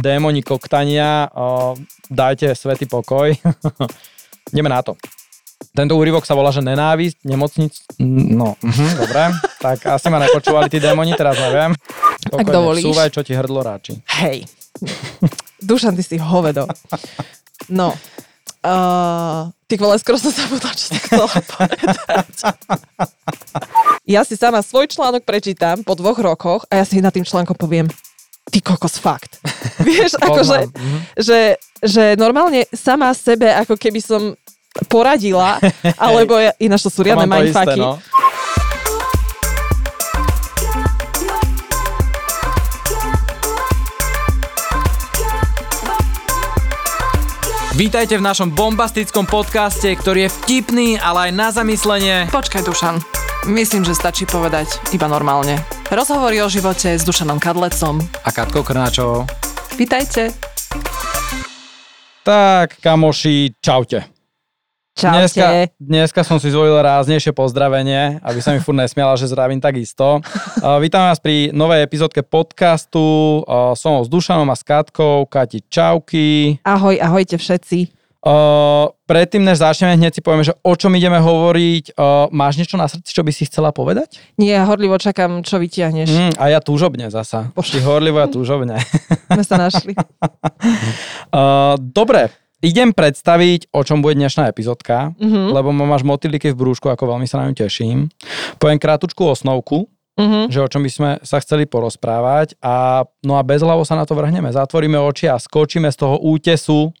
démoni koktania, dajte svetý pokoj. Ideme na to. Tento úryvok sa volá, že nenávisť, nemocnic... No, uh-huh, dobre. Tak asi ma nepočúvali tí démoni, teraz neviem. Ak dovolíš. Súvaj, čo ti hrdlo ráči. Hej. Dušan, ty si hovedo. No. Uh, ty vole, skoro som sa povedala, čo som chcela povedať. Ja si sama svoj článok prečítam po dvoch rokoch a ja si nad tým článkom poviem, ty kokos, fakt. Vieš, akože, Mhm. že, že normálne sama sebe, ako keby som poradila, alebo ja, ináč to sú riadne mindfucky. no. Vítajte v našom bombastickom podcaste, ktorý je vtipný, ale aj na zamyslenie. Počkaj, Dušan. Myslím, že stačí povedať iba normálne. Rozhovory o živote s Dušanom Kadlecom. A Katkou Krnáčovou. Vítajte. Tak, kamoši, čaute. Dneska, Čaute. dneska som si zvolil ráznejšie pozdravenie, aby sa mi furt nesmiala, že zdravím takisto. Uh, vítam vás pri novej epizódke podcastu. Uh, som s Dušanom a s Katkou. Kati, čauky. Ahoj, ahojte všetci. Uh, predtým, než začneme, hneď si povieme, že o čom ideme hovoriť. Uh, máš niečo na srdci, čo by si chcela povedať? Nie, ja horlivo čakám, čo vytiahneš. Mm, a ja túžobne zasa. Ty horlivo, ja túžobne. Sme sa našli. Uh, dobre, idem predstaviť, o čom bude dnešná epizódka, Mhm. lebo máš motýliky v brúšku, ako veľmi sa na ňu teším. Poviem krátučku osnovku, Mhm. že o čom by sme sa chceli porozprávať a no a bezhlavo sa na to vrhneme. Zatvoríme oči a skočíme z toho útesu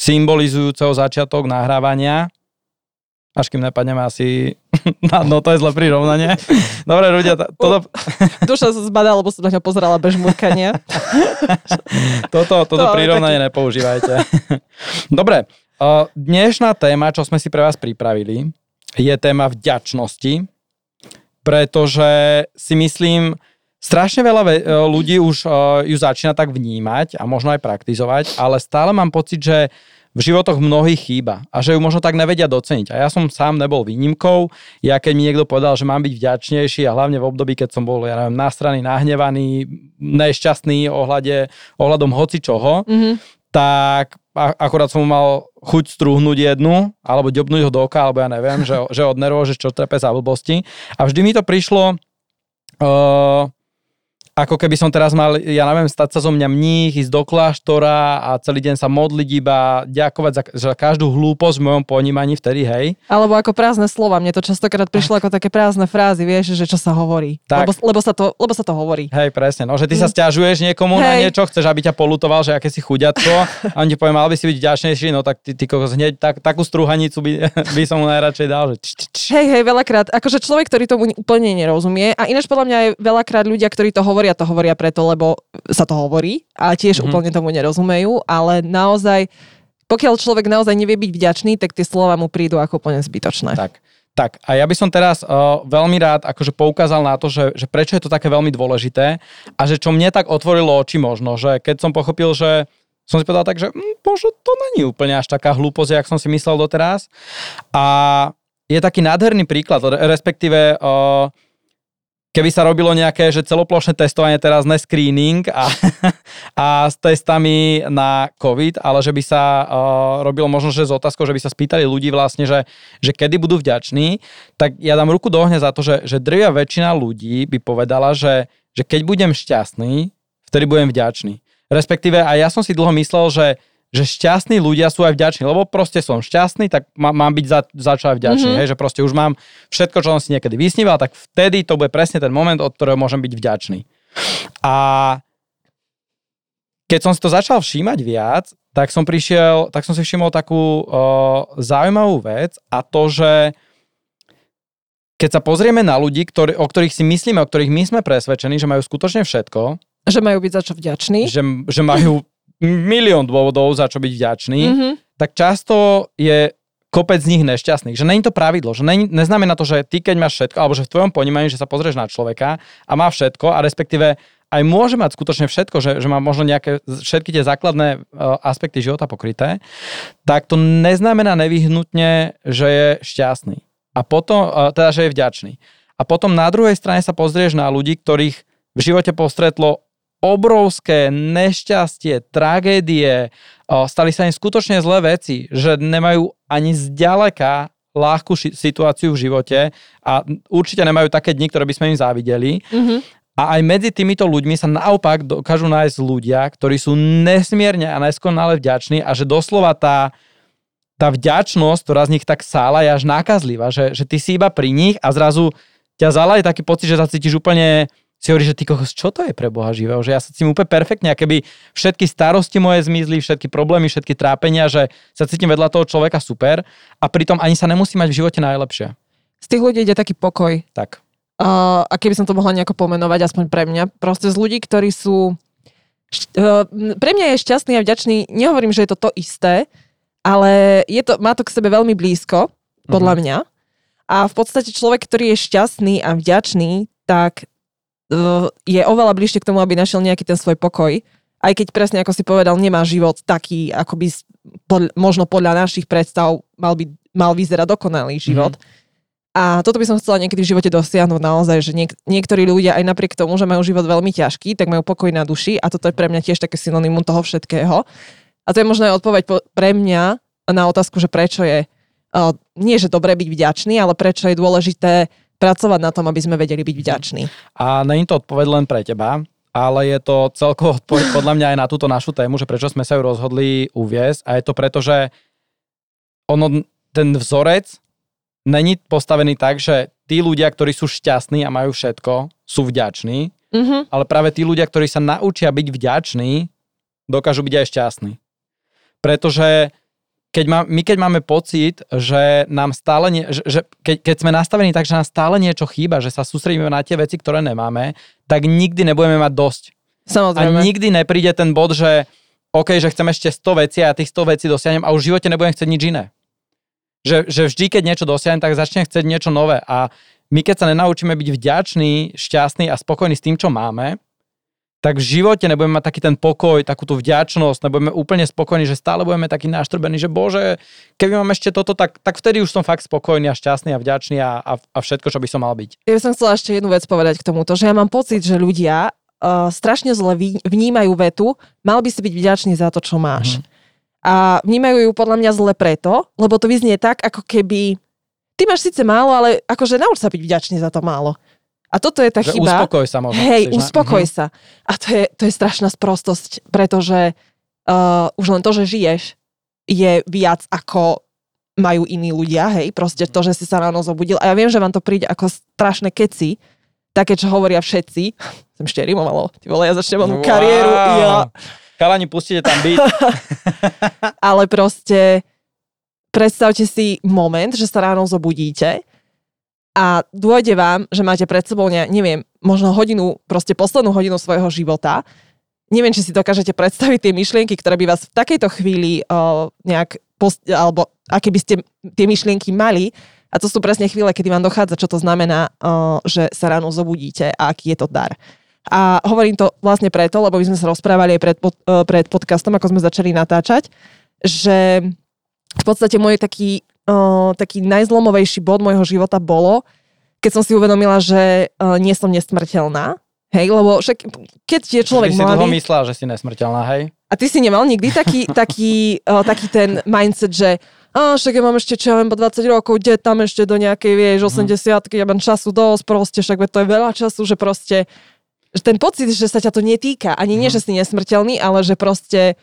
symbolizujúceho začiatok nahrávania až kým nepadneme asi dno, to je zle prirovnanie. Dobre, ľudia, to- toto, Duša sa zbadala, lebo som na ňa pozerala bez žmurkania. Toto, toto To ale prirovnanie nepoužívajte. Dobre, dnešná téma, čo sme si pre vás pripravili, je téma vďačnosti, pretože si myslím, strašne veľa ve- uh, ľudí už uh, ju začína tak vnímať a možno aj praktizovať, ale stále mám pocit, že v životoch mnohých chýba a že ju možno tak nevedia doceniť. A ja som sám nebol výnimkou. Ja keď mi niekto povedal, že mám byť vďačnejší a hlavne v období, keď som bol, ja neviem, nastraný, nahnevaný, nešťastný ohľade, ohľadom hoci čoho, Mhm. tak a- akorát som mal chuť strúhnuť jednu, alebo ďobnúť ho do oka, alebo ja neviem, že, že od nervov, že čo trepe za blbosti. A vždy mi to prišlo uh, ako keby som teraz mal, ja neviem, stať sa zo mňa mních, ísť do kláštora a celý deň sa modliť iba, ďakovať za, za každú hlúposť v mojom ponímaní vtedy, hej. Alebo ako prázdne slova. Mne to častokrát prišlo ako také prázdne frázy, vieš, že čo sa hovorí. Tak. Lebo, lebo, sa to, lebo sa to hovorí. Hej, presne, no, že ty sa stiažuješ niekomu na Hej. niečo, chceš, aby ťa polutoval, že aké si chuďatko a on ti povie, mal by si byť vďačnejší, no tak ty, ty kokos, hneď tak, takú strúhanicu by, by som mu najradšej dal, že č, č, č. Hej, hej, veľakrát. Akože človek, ktorý tomu úplne nerozumie. A ináč podľa mňa aj veľakrát ľudia, ktorí to hovoria, to hovoria preto, lebo sa to hovorí a tiež Mhm. úplne tomu nerozumejú. Ale naozaj, pokiaľ človek naozaj nevie byť vďačný, tak tie slova mu prídu ako úplne zbytočné. Tak. Tak a ja by som teraz uh, veľmi rád akože poukázal na to, že, že prečo je to také veľmi dôležité a že čo mne tak otvorilo oči možno, že keď som pochopil, že som si povedal tak, že hm, možno to není úplne až taká hlúposť, jak som si myslel doteraz. A je taký nádherný príklad, re- respektíve uh, keby sa robilo nejaké, že celoplošné testovanie teraz, ne screening a, a s testami na COVID, ale že by sa uh, robilo možno, že s otázkou, že by sa spýtali ľudí vlastne, že, že kedy budú vďační, tak ja dám ruku do ohňa za to, že, že drvia väčšina ľudí by povedala, že, že keď budem šťastný, vtedy budem vďačný. Respektíve aj ja som si dlho myslel, že že šťastní ľudia sú aj vďační, lebo proste som šťastný, tak má, mám byť za, za čo aj vďačný, mm-hmm. hej, že proste už mám všetko, čo som si niekedy vysníval, tak vtedy to bude presne ten moment, od ktorého môžem byť vďačný. A keď som si to začal všímať viac, tak som prišiel, tak som si všimol takú uh, zaujímavú vec a to, že keď sa pozrieme na ľudí, ktorý, o ktorých si myslíme, o ktorých my sme presvedčení, že majú skutočne všetko, Že majú byť za čo vďační. že, že majú milión dôvodov, za čo byť vďačný, Mhm. tak často je kopec z nich nešťastných. Že není to pravidlo, že není, neznamená to, že ty keď máš všetko, alebo že v tvojom ponímaní, že sa pozrieš na človeka a má všetko a respektíve aj môže mať skutočne všetko, že, že má možno nejaké všetky tie základné uh, aspekty života pokryté, tak to neznamená nevyhnutne, že je šťastný. A potom, uh, teda, že je vďačný. A potom na druhej strane sa pozrieš na ľudí, ktorých v živote postretlo obrovské nešťastie, tragédie, stali sa im skutočne zlé veci, že nemajú ani zďaleka ľahkú ši- situáciu v živote a určite nemajú také dni, ktoré by sme im závideli. Mhm. A aj medzi týmito ľuďmi sa naopak dokážu nájsť ľudia, ktorí sú nesmierne a neskonale vďační a že doslova tá, tá vďačnosť, ktorá z nich tak sála, je až nákazlivá, že, že ty si iba pri nich a zrazu ťa zala je taký pocit, že sa cítiš úplne si hovoríš, že ty kokos, čo to je pre Boha živého? Že ja sa cítim úplne perfektne, a keby všetky starosti moje zmizli, všetky problémy, všetky trápenia, že sa cítim vedľa toho človeka super a pritom ani sa nemusí mať v živote najlepšie. Z tých ľudí ide taký pokoj. Tak. Uh, a keby som to mohla nejako pomenovať, aspoň pre mňa, proste z ľudí, ktorí sú... Uh, pre mňa je šťastný a vďačný, nehovorím, že je to to isté, ale je to, má to k sebe veľmi blízko, podľa mňa. A v podstate človek, ktorý je šťastný a vďačný, tak je oveľa bližšie k tomu, aby našiel nejaký ten svoj pokoj. Aj keď presne, ako si povedal, nemá život taký, ako by pod, možno podľa našich predstav mal, by, mal vyzerať dokonalý život. A toto by som chcela niekedy v živote dosiahnuť naozaj, že niek- niektorí ľudia aj napriek tomu, že majú život veľmi ťažký, tak majú pokoj na duši a toto je pre mňa tiež také synonymum toho všetkého. A to je možno aj odpoveď po- pre mňa na otázku, že prečo je, uh, nie že dobre byť vďačný, ale prečo je dôležité pracovať na tom, aby sme vedeli byť vďační. A není to odpoveď len pre teba, ale je to celkovo odpoveď podľa mňa aj na túto našu tému, že prečo sme sa ju rozhodli uviesť. A je to preto, že ono, ten vzorec není postavený tak, že tí ľudia, ktorí sú šťastní a majú všetko, sú vďační, Mhm. ale práve tí ľudia, ktorí sa naučia byť vďační, dokážu byť aj šťastní. Pretože keď má, my keď máme pocit, že nám stále, nie, že, že keď, keď sme nastavení tak, že nám stále niečo chýba, že sa sústredíme na tie veci, ktoré nemáme, tak nikdy nebudeme mať dosť. A Samozrejme. nikdy nepríde ten bod, že OK, že chcem ešte 100 vecí a tých 100 vecí dosiahnem a už v živote nebudem chcieť nič iné. Že, že vždy, keď niečo dosiahnem, tak začnem chcieť niečo nové. A my keď sa nenaučíme byť vďační, šťastní a spokojní s tým, čo máme, tak v živote nebudeme mať taký ten pokoj, takú tú vďačnosť, nebudeme úplne spokojní, že stále budeme takí naštrbení, že bože, keby mám ešte toto, tak, tak vtedy už som fakt spokojný a šťastný a vďačný a, a, a všetko, čo by som mal byť. Ja by som chcela ešte jednu vec povedať k tomuto, že ja mám pocit, že ľudia uh, strašne zle vnímajú vetu, mal by si byť vďačný za to, čo máš. Mhm. A vnímajú ju podľa mňa zle preto, lebo to vyznie tak, ako keby ty máš síce málo, ale akože nauč sa byť vďačný za to málo. A toto je tá Že chyba. uspokoj sa možno. Hej, chceš, ne? uspokoj Mhm. sa. A to je, to je strašná sprostosť, pretože uh, už len to, že žiješ, je viac ako majú iní ľudia, hej, proste to, že si sa ráno zobudil. A ja viem, že vám to príde ako strašné keci, také, čo hovoria všetci. Som ešte rimovalo, ty vole, ja začnem wow. kariéru. Ja. Kalani, pustite tam byt. Ale proste predstavte si moment, že sa ráno zobudíte a dôjde vám, že máte pred sebou, ne, neviem, možno hodinu, proste poslednú hodinu svojho života. Neviem, či si dokážete predstaviť tie myšlienky, ktoré by vás v takejto chvíli uh, nejak, post- alebo aké by ste tie myšlienky mali. A to sú presne chvíle, kedy vám dochádza, čo to znamená, uh, že sa ráno zobudíte a aký je to dar. A hovorím to vlastne preto, lebo my sme sa rozprávali aj pred, pod, pred podcastom, ako sme začali natáčať, že v podstate môj taký, uh, taký najzlomovejší bod môjho života bolo, keď som si uvedomila, že uh, nie som nesmrteľná. Hej, lebo však, keď je človek Ty si dlho mladý... myslela, že si nesmrteľná, hej? A ty si nemal nikdy taký, taký, uh, taký ten mindset, že a však ja mám ešte, čo ja viem, po 20 rokov, kde tam ešte do nejakej, vieš, 80 ja mám času dosť, proste, však to je veľa času, že proste, že ten pocit, že sa ťa to netýka, ani nie, Mhm. že si nesmrteľný, ale že proste,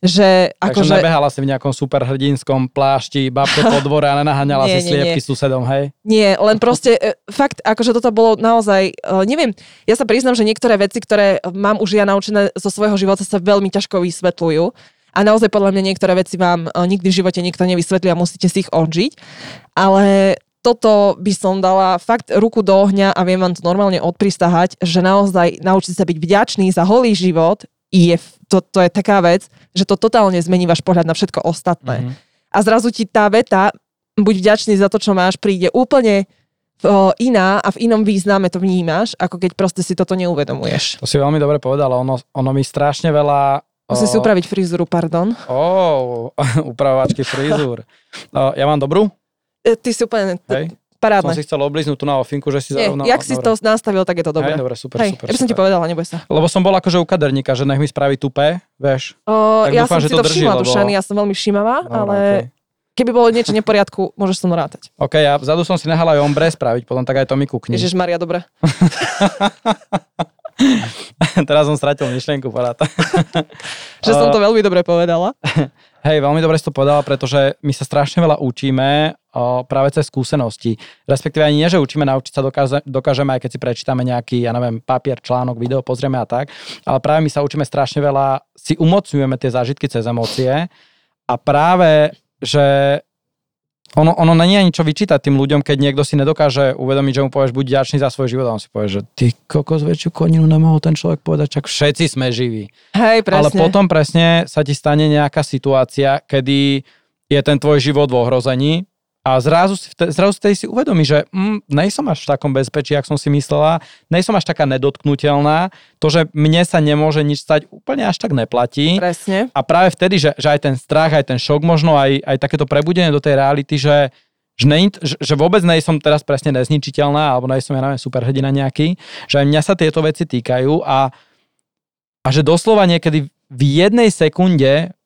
že Takže akože... nebehala si v nejakom superhrdinskom plášti, babke po dvore a nenaháňala Nie, si nie, sliepky susedom, hej? Nie, len proste, e, fakt, akože toto bolo naozaj, e, neviem, ja sa priznam, že niektoré veci, ktoré mám už ja naučené zo svojho života, sa veľmi ťažko vysvetľujú. A naozaj podľa mňa niektoré veci vám e, nikdy v živote nikto nevysvetlí a musíte si ich odžiť. Ale toto by som dala fakt ruku do ohňa a viem vám to normálne odpristahať, že naozaj naučiť sa byť vďačný za holý život je, to, to je taká vec, že to totálne zmení váš pohľad na všetko ostatné Mhm. a zrazu ti tá veta, buď vďačný za to, čo máš, príde úplne o, iná a v inom význame to vnímaš, ako keď proste si toto neuvedomuješ. To si veľmi dobre povedala, ono, ono mi strašne veľa... Musím si upraviť frizuru, pardon. Ó, upravovačky frizúr. O, ja mám dobrú? E, Ty si úplne... Hej. Parádne. Som si chcel obliznúť tu na ofinku, že si Nie, zarovnal. jak si to nastavil, tak je to dobré. Hej, dobre, super, Hej, super, ja by som ti povedala, neboj sa. Lebo som bol akože u kaderníka, že nech mi spraví tupé, vieš. O, Tak ja dúfam, som si to to všimla, lebo- Dušan, ja som veľmi všímavá, Dobre, ale okej. keby bolo niečo neporiadku, môžeš so mnou rátať. OK, ja vzadu som si nehal aj ombre spraviť, potom tak aj to mi kúkni. Ježiš Maria, dobre. Teraz som stratil myšlienku, paráta. Že som to veľmi dobre povedala. Hej, veľmi dobre si to povedala, pretože my sa strašne veľa učíme o, práve cez skúsenosti. Respektíve ani nie, že učíme, naučiť sa dokáže, dokážeme, aj keď si prečítame nejaký, ja neviem, papier, článok, video, pozrieme a tak, ale práve my sa učíme strašne veľa, si umocňujeme tie zážitky cez emócie a práve, že ono, ono není ani čo vyčítať tým ľuďom, keď niekto si nedokáže uvedomiť, že mu povieš, buď ďačný za svoj život a on si povie, že ty kokos väčšiu koninu nemohol ten človek povedať, čak všetci sme živí. Hej, presne. Ale potom presne sa ti stane nejaká situácia, kedy je ten tvoj život v ohrození a zrazu zrazu si si uvedomí, že mm, nejsom až v takom bezpečí, jak som si myslela, nejsom až taká nedotknutelná, to, že mne sa nemôže nič stať, úplne až tak neplatí. Presne. A práve vtedy, že, že aj ten strach, aj ten šok, možno aj, aj takéto prebudenie do tej reality, že, že, ne, že, že vôbec nej som teraz presne nezničiteľná, alebo nej som, ja neviem, superhrdina nejaký, že aj mňa sa tieto veci týkajú a, a že doslova niekedy v jednej sekunde,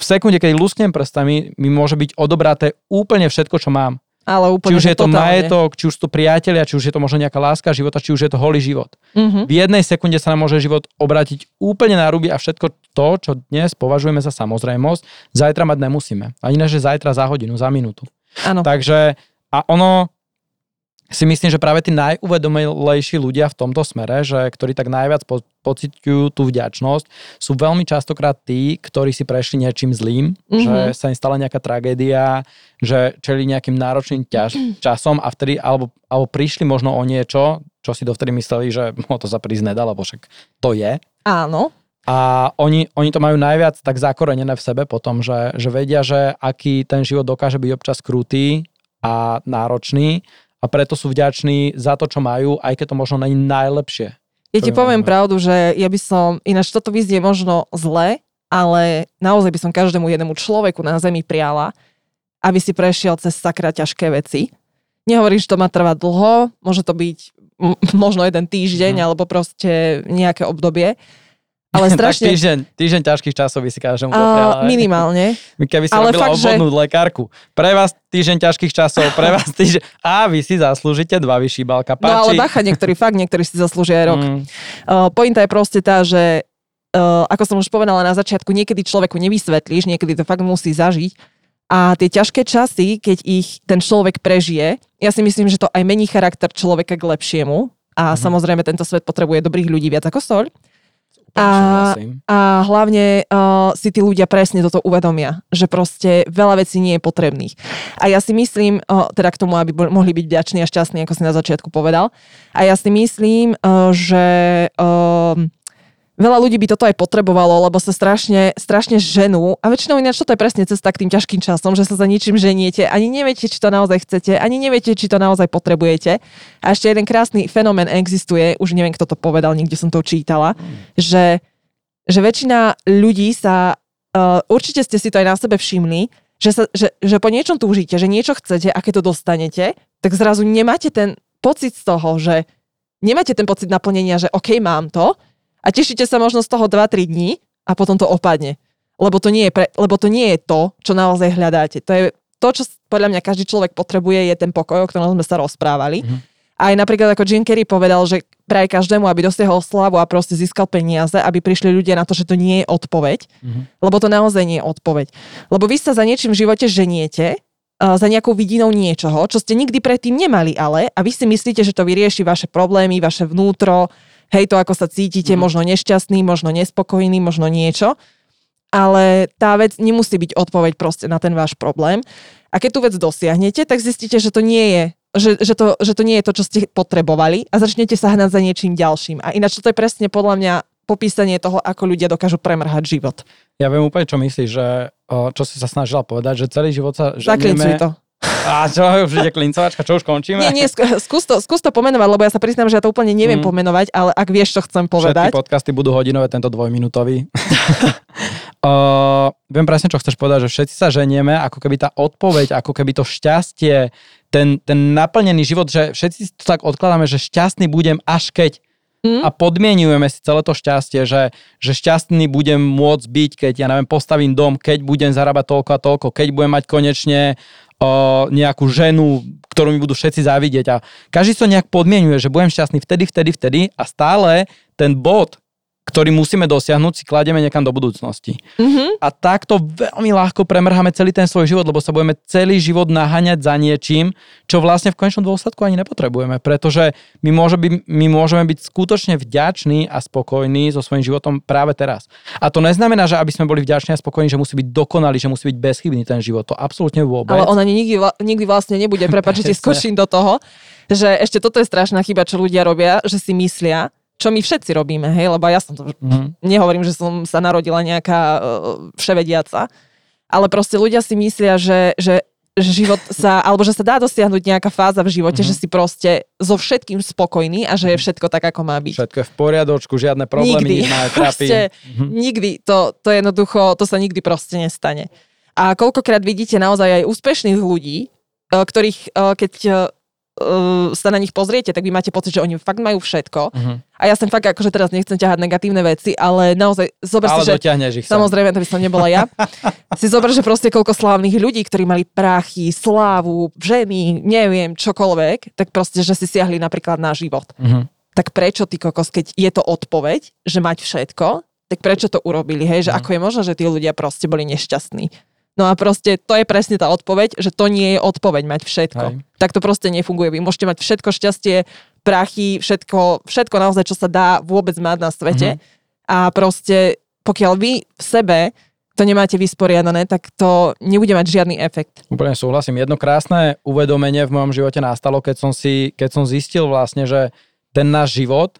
v- sekunde, keď lusknem prstami, mi môže byť odobraté úplne všetko, čo mám. Ale Či úplne, už že je to totálne. majetok, či už sú priatelia, či už je to možno nejaká láska života, či už je to holý život. Mhm. V jednej sekunde sa nám môže život obrátiť úplne na ruby a všetko to, čo dnes považujeme za samozrejmosť, zajtra mať nemusíme. Ani ne, že zajtra za hodinu, za minútu. Áno. Takže a ono si myslím, že práve tí najuvedomelejší ľudia v tomto smere, že ktorí tak najviac po, pociťujú tú vďačnosť, sú veľmi častokrát tí, ktorí si prešli niečím zlým, Mhm. že sa im stala nejaká tragédia, že čeli nejakým náročným ťaž, časom a vtedy, alebo, alebo prišli možno o niečo, čo si dovtedy mysleli, že no, to sa prísť nedá, lebo však to je. Áno. A oni, oni to majú najviac tak zakorenené v sebe potom, že, že vedia, že aký ten život dokáže byť občas krutý a náročný a preto sú vďační za to, čo majú, aj keď to možno není najlepšie. Ja ti poviem pravdu, že ja by som, ináč toto vyznie možno zle, ale naozaj by som každému jednému človeku na Zemi priala, aby si prešiel cez sakra ťažké veci. Nehovorím, že to má trvať dlho, môže to byť možno jeden týždeň, Mhm. alebo proste nejaké obdobie. Ale strašne... tak týždeň, týždeň ťažkých časov by si každému dopriala. minimálne. Keby si ale robila fakt, že- obvodnú lekárku. Pre vás týždeň ťažkých časov, pre vás týždeň... A vy si zaslúžite dva vyšíbalka. No ale Páči? bacha, niektorí fakt, niektorí si zaslúžia aj rok. Mm, Uh, pointa je proste tá, že uh, ako som už povedala na začiatku, niekedy človeku nevysvetlíš, niekedy to fakt musí zažiť. A tie ťažké časy, keď ich ten človek prežije, ja si myslím, že to aj mení charakter človeka k lepšiemu. A Mhm. samozrejme tento svet potrebuje dobrých ľudí viac ako soľ. A-. A hlavne uh, si tí ľudia presne toto uvedomia, že proste veľa vecí nie je potrebných. A ja si myslím, uh, teda k tomu, aby bol, mohli byť vďační a šťastní, ako si na začiatku povedal, a ja si myslím, uh, že um, veľa ľudí by toto aj potrebovalo, lebo sa strašne, strašne ženú. A väčšinou ináč toto je presne cesta k tým ťažkým časom, že sa za ničím ženiete. Ani neviete, či to naozaj chcete, ani neviete, či to naozaj potrebujete. A ešte jeden krásny fenomén existuje, už neviem, kto to povedal, niekde som to čítala, že, že väčšina ľudí sa, uh, určite ste si to aj na sebe všimli, že, sa, že, že po niečom túžite, že niečo chcete a to dostanete, tak zrazu nemáte ten pocit z toho, že nemáte ten pocit naplnenia, že OK, mám to a tešíte sa možno z toho 2-3 dní a potom to opadne. Lebo to nie je, pre, lebo to, nie je to, čo naozaj hľadáte. To je to, čo podľa mňa každý človek potrebuje, je ten pokoj, o ktorom sme sa rozprávali. Mhm. Aj napríklad ako Jim Carrey povedal, že praje každému, aby dosiahol slavu a proste získal peniaze, aby prišli ľudia na to, že to nie je odpoveď, Mhm. lebo to naozaj nie je odpoveď. Lebo vy sa za niečím v živote ženiete, za nejakou vidinou niečoho, čo ste nikdy predtým nemali ale a vy si myslíte, že to vyrieši vaše problémy, vaše vnútro, hej, to ako sa cítite, Mhm. možno nešťastný, možno nespokojný, možno niečo. Ale tá vec nemusí byť odpoveď proste na ten váš problém. A keď tú vec dosiahnete, tak zistíte, že to nie je že, že, to, že to nie je to, čo ste potrebovali a začnete sa hnať za niečím ďalším. A ináč to je presne podľa mňa popísanie toho, ako ľudia dokážu premrhať život. Ja viem úplne, čo myslíš, že čo si sa snažila povedať, že celý život sa ženieme... to. A čo, už ide klincovačka, čo už končíme? Nie, nie, skú- skús to, skús to pomenovať, lebo ja sa priznám, že ja to úplne neviem Mm. pomenovať, ale ak vieš, čo chcem povedať. Všetky podcasty budú hodinové, tento dvojminútový. Uh, viem presne, čo chceš povedať, že všetci sa ženieme, ako keby tá odpoveď, ako keby to šťastie, ten, ten naplnený život, že všetci to tak odkladáme, že šťastný budem až keď mm. a podmienujeme si celé to šťastie, že, že šťastný budem môcť byť, keď ja neviem, postavím dom, keď budem zarábať toľko a toľko, keď budem mať konečne uh, nejakú ženu, ktorú mi budú všetci závidieť. A každý to nejak podmienuje, že budem šťastný vtedy, vtedy, vtedy a stále ten bod, ktorý musíme dosiahnuť, si kladieme niekam do budúcnosti. Mm-hmm. A takto veľmi ľahko premrháme celý ten svoj život, lebo sa budeme celý život naháňať za niečím, čo vlastne v konečnom dôsledku ani nepotrebujeme, pretože my, môže byť, my môžeme byť skutočne vďační a spokojní so svojím životom práve teraz. A to neznamená, že aby sme boli vďační a spokojní, že musí byť dokonalý, že musí byť bezchybný ten život. To absolútne vôbec. Ale on ani nikdy, nikdy vlastne nebude, prepáč, že ti skočím do toho, že ešte toto je strašná chyba, čo ľudia robia, že si myslia, čo my všetci robíme, hej, lebo ja som to, mm. nehovorím, že som sa narodila nejaká uh, vševediaca, ale proste ľudia si myslia, že, že, život sa, alebo že sa dá dosiahnuť nejaká fáza v živote, mm. že si proste so všetkým spokojný a že je všetko tak, ako má byť. Všetko je v poriadočku, žiadne problémy, nikdy. nič proste, mm. nikdy, to, to jednoducho, to sa nikdy proste nestane. A koľkokrát vidíte naozaj aj úspešných ľudí, ktorých, keď uh, sa na nich pozriete, tak vy máte pocit, že oni fakt majú všetko. Uh-huh. A ja sem fakt akože teraz nechcem ťahať negatívne veci, ale naozaj zober ale si, že... ich samozrejme, to by som nebola ja. si zober, že proste koľko slávnych ľudí, ktorí mali prachy, slávu, ženy, neviem, čokoľvek, tak proste, že si siahli napríklad na život. Uh-huh. Tak prečo ty kokos, keď je to odpoveď, že mať všetko, tak prečo to urobili, hej? Že uh-huh. ako je možné, že tí ľudia proste boli nešťastní? No a proste to je presne tá odpoveď, že to nie je odpoveď mať všetko. Hej. Tak to proste nefunguje. Vy môžete mať všetko šťastie, prachy, všetko, všetko naozaj, čo sa dá vôbec mať na svete. Mm-hmm. A proste pokiaľ vy v sebe to nemáte vysporiadané, tak to nebude mať žiadny efekt. Úplne súhlasím. Jedno krásne uvedomenie v mojom živote nastalo, keď som, si, keď som zistil vlastne, že ten náš život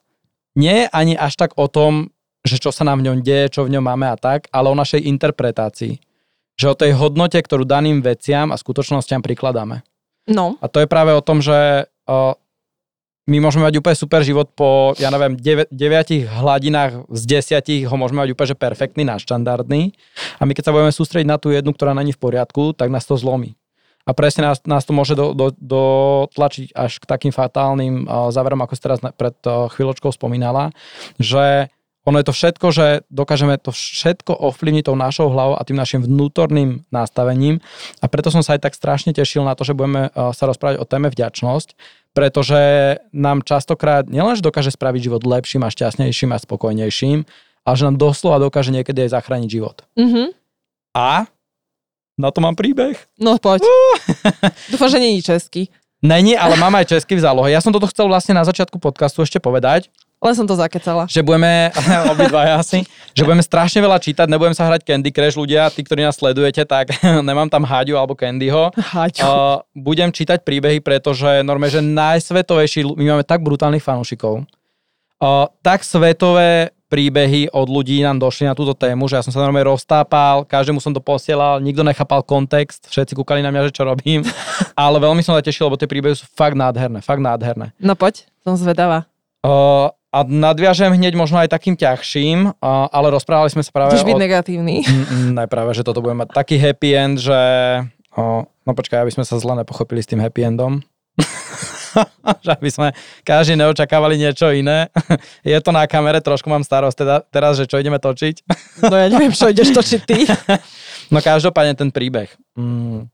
nie je ani až tak o tom, že čo sa nám v ňom deje, čo v ňom máme a tak, ale o našej interpretácii že o tej hodnote, ktorú daným veciam a skutočnostiam prikladáme. No. A to je práve o tom, že o, my môžeme mať úplne super život po, ja neviem, 9, 9 hladinách z 10 ho môžeme mať úplne že perfektný, náš štandardný. A my keď sa budeme sústrediť na tú jednu, ktorá není v poriadku, tak nás to zlomí. A presne nás, nás to môže do, do, dotlačiť až k takým fatálnym uh, záverom, ako si teraz pred uh, chvíľočkou spomínala, že ono je to všetko, že dokážeme to všetko ovplyvniť tou našou hlavou a tým našim vnútorným nastavením. A preto som sa aj tak strašne tešil na to, že budeme eh, sa rozprávať o téme vďačnosť, pretože nám častokrát nielenže dokáže spraviť život lepším a šťastnejším a spokojnejším, ale že nám doslova dokáže niekedy aj zachrániť život. Mm-hmm. A na to mám príbeh. No poď. Dúfam, že nie je český. Není, ale mám aj český v zálohe. Ja som toto chcel vlastne na začiatku podcastu ešte povedať, len som to zakecala. Že budeme, obidvaja asi, že budeme strašne veľa čítať, nebudem sa hrať Candy Crush ľudia, tí, ktorí nás sledujete, tak nemám tam Háďu alebo Candyho. Háďu. Uh, budem čítať príbehy, pretože normálne, že najsvetovejší, my máme tak brutálnych fanúšikov, uh, tak svetové príbehy od ľudí nám došli na túto tému, že ja som sa normálne roztápal, každému som to posielal, nikto nechápal kontext, všetci kúkali na mňa, že čo robím, ale veľmi som sa tešil, lebo tie príbehy sú fakt nádherné, fakt nádherné. No poď, som zvedavá. Uh, a nadviažem hneď možno aj takým ťažším, ale rozprávali sme sa práve Chceš byť o... negatívny. Ne, práve, že toto bude mať taký happy end, že... No počkaj, aby sme sa zle nepochopili s tým happy endom. že aby sme každý neočakávali niečo iné. Je to na kamere, trošku mám starosť teda, teraz, že čo ideme točiť. no ja neviem, čo ideš točiť ty. no každopádne ten príbeh. Mm.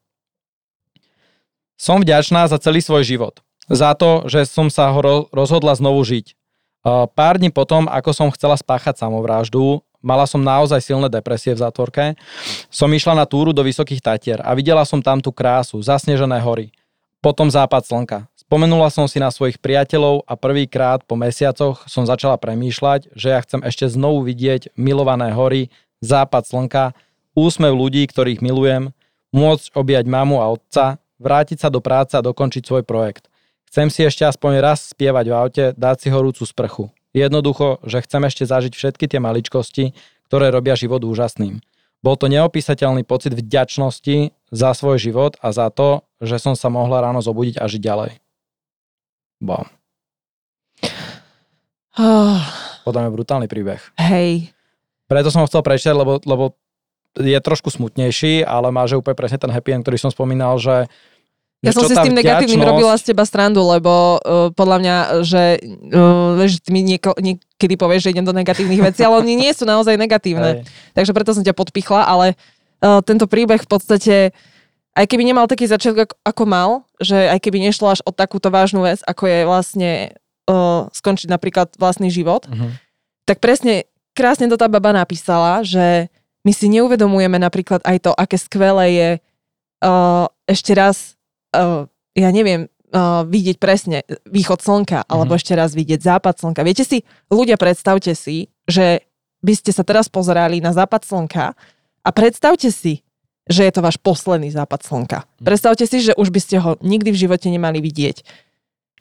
Som vďačná za celý svoj život. Za to, že som sa ho rozhodla znovu žiť Pár dní potom, ako som chcela spáchať samovraždu, mala som naozaj silné depresie v zátvorke, som išla na túru do Vysokých Tatier a videla som tam tú krásu, zasnežené hory. Potom západ slnka. Spomenula som si na svojich priateľov a prvýkrát po mesiacoch som začala premýšľať, že ja chcem ešte znovu vidieť milované hory, západ slnka, úsmev ľudí, ktorých milujem, môcť objať mamu a otca, vrátiť sa do práce a dokončiť svoj projekt. Chcem si ešte aspoň raz spievať v aute, dať si horúcu sprchu. Jednoducho, že chcem ešte zažiť všetky tie maličkosti, ktoré robia život úžasným. Bol to neopísateľný pocit vďačnosti za svoj život a za to, že som sa mohla ráno zobudiť a žiť ďalej. Bom. Oh. Podľa mňa brutálny príbeh. Hej. Preto som ho chcel prečítať, lebo, lebo je trošku smutnejší, ale má že úplne presne ten happy end, ktorý som spomínal, že ja som si s tým negatívnym vďačnosť... robila z teba strandu, lebo uh, podľa mňa, že uh, vieš, ty mi nieko, niekedy povieš, že idem do negatívnych vecí, ale oni nie sú naozaj negatívne. Hej. Takže preto som ťa podpichla, ale uh, tento príbeh v podstate, aj keby nemal taký začiatok, ako mal, že aj keby nešlo až o takúto vážnu vec, ako je vlastne uh, skončiť napríklad vlastný život, uh-huh. tak presne krásne to tá baba napísala, že my si neuvedomujeme napríklad aj to, aké skvelé je uh, ešte raz uh, ja neviem, uh, vidieť presne východ slnka, mm-hmm. alebo ešte raz vidieť západ slnka. Viete si, ľudia, predstavte si, že by ste sa teraz pozerali na západ slnka a predstavte si, že je to váš posledný západ slnka. Mm. Predstavte si, že už by ste ho nikdy v živote nemali vidieť.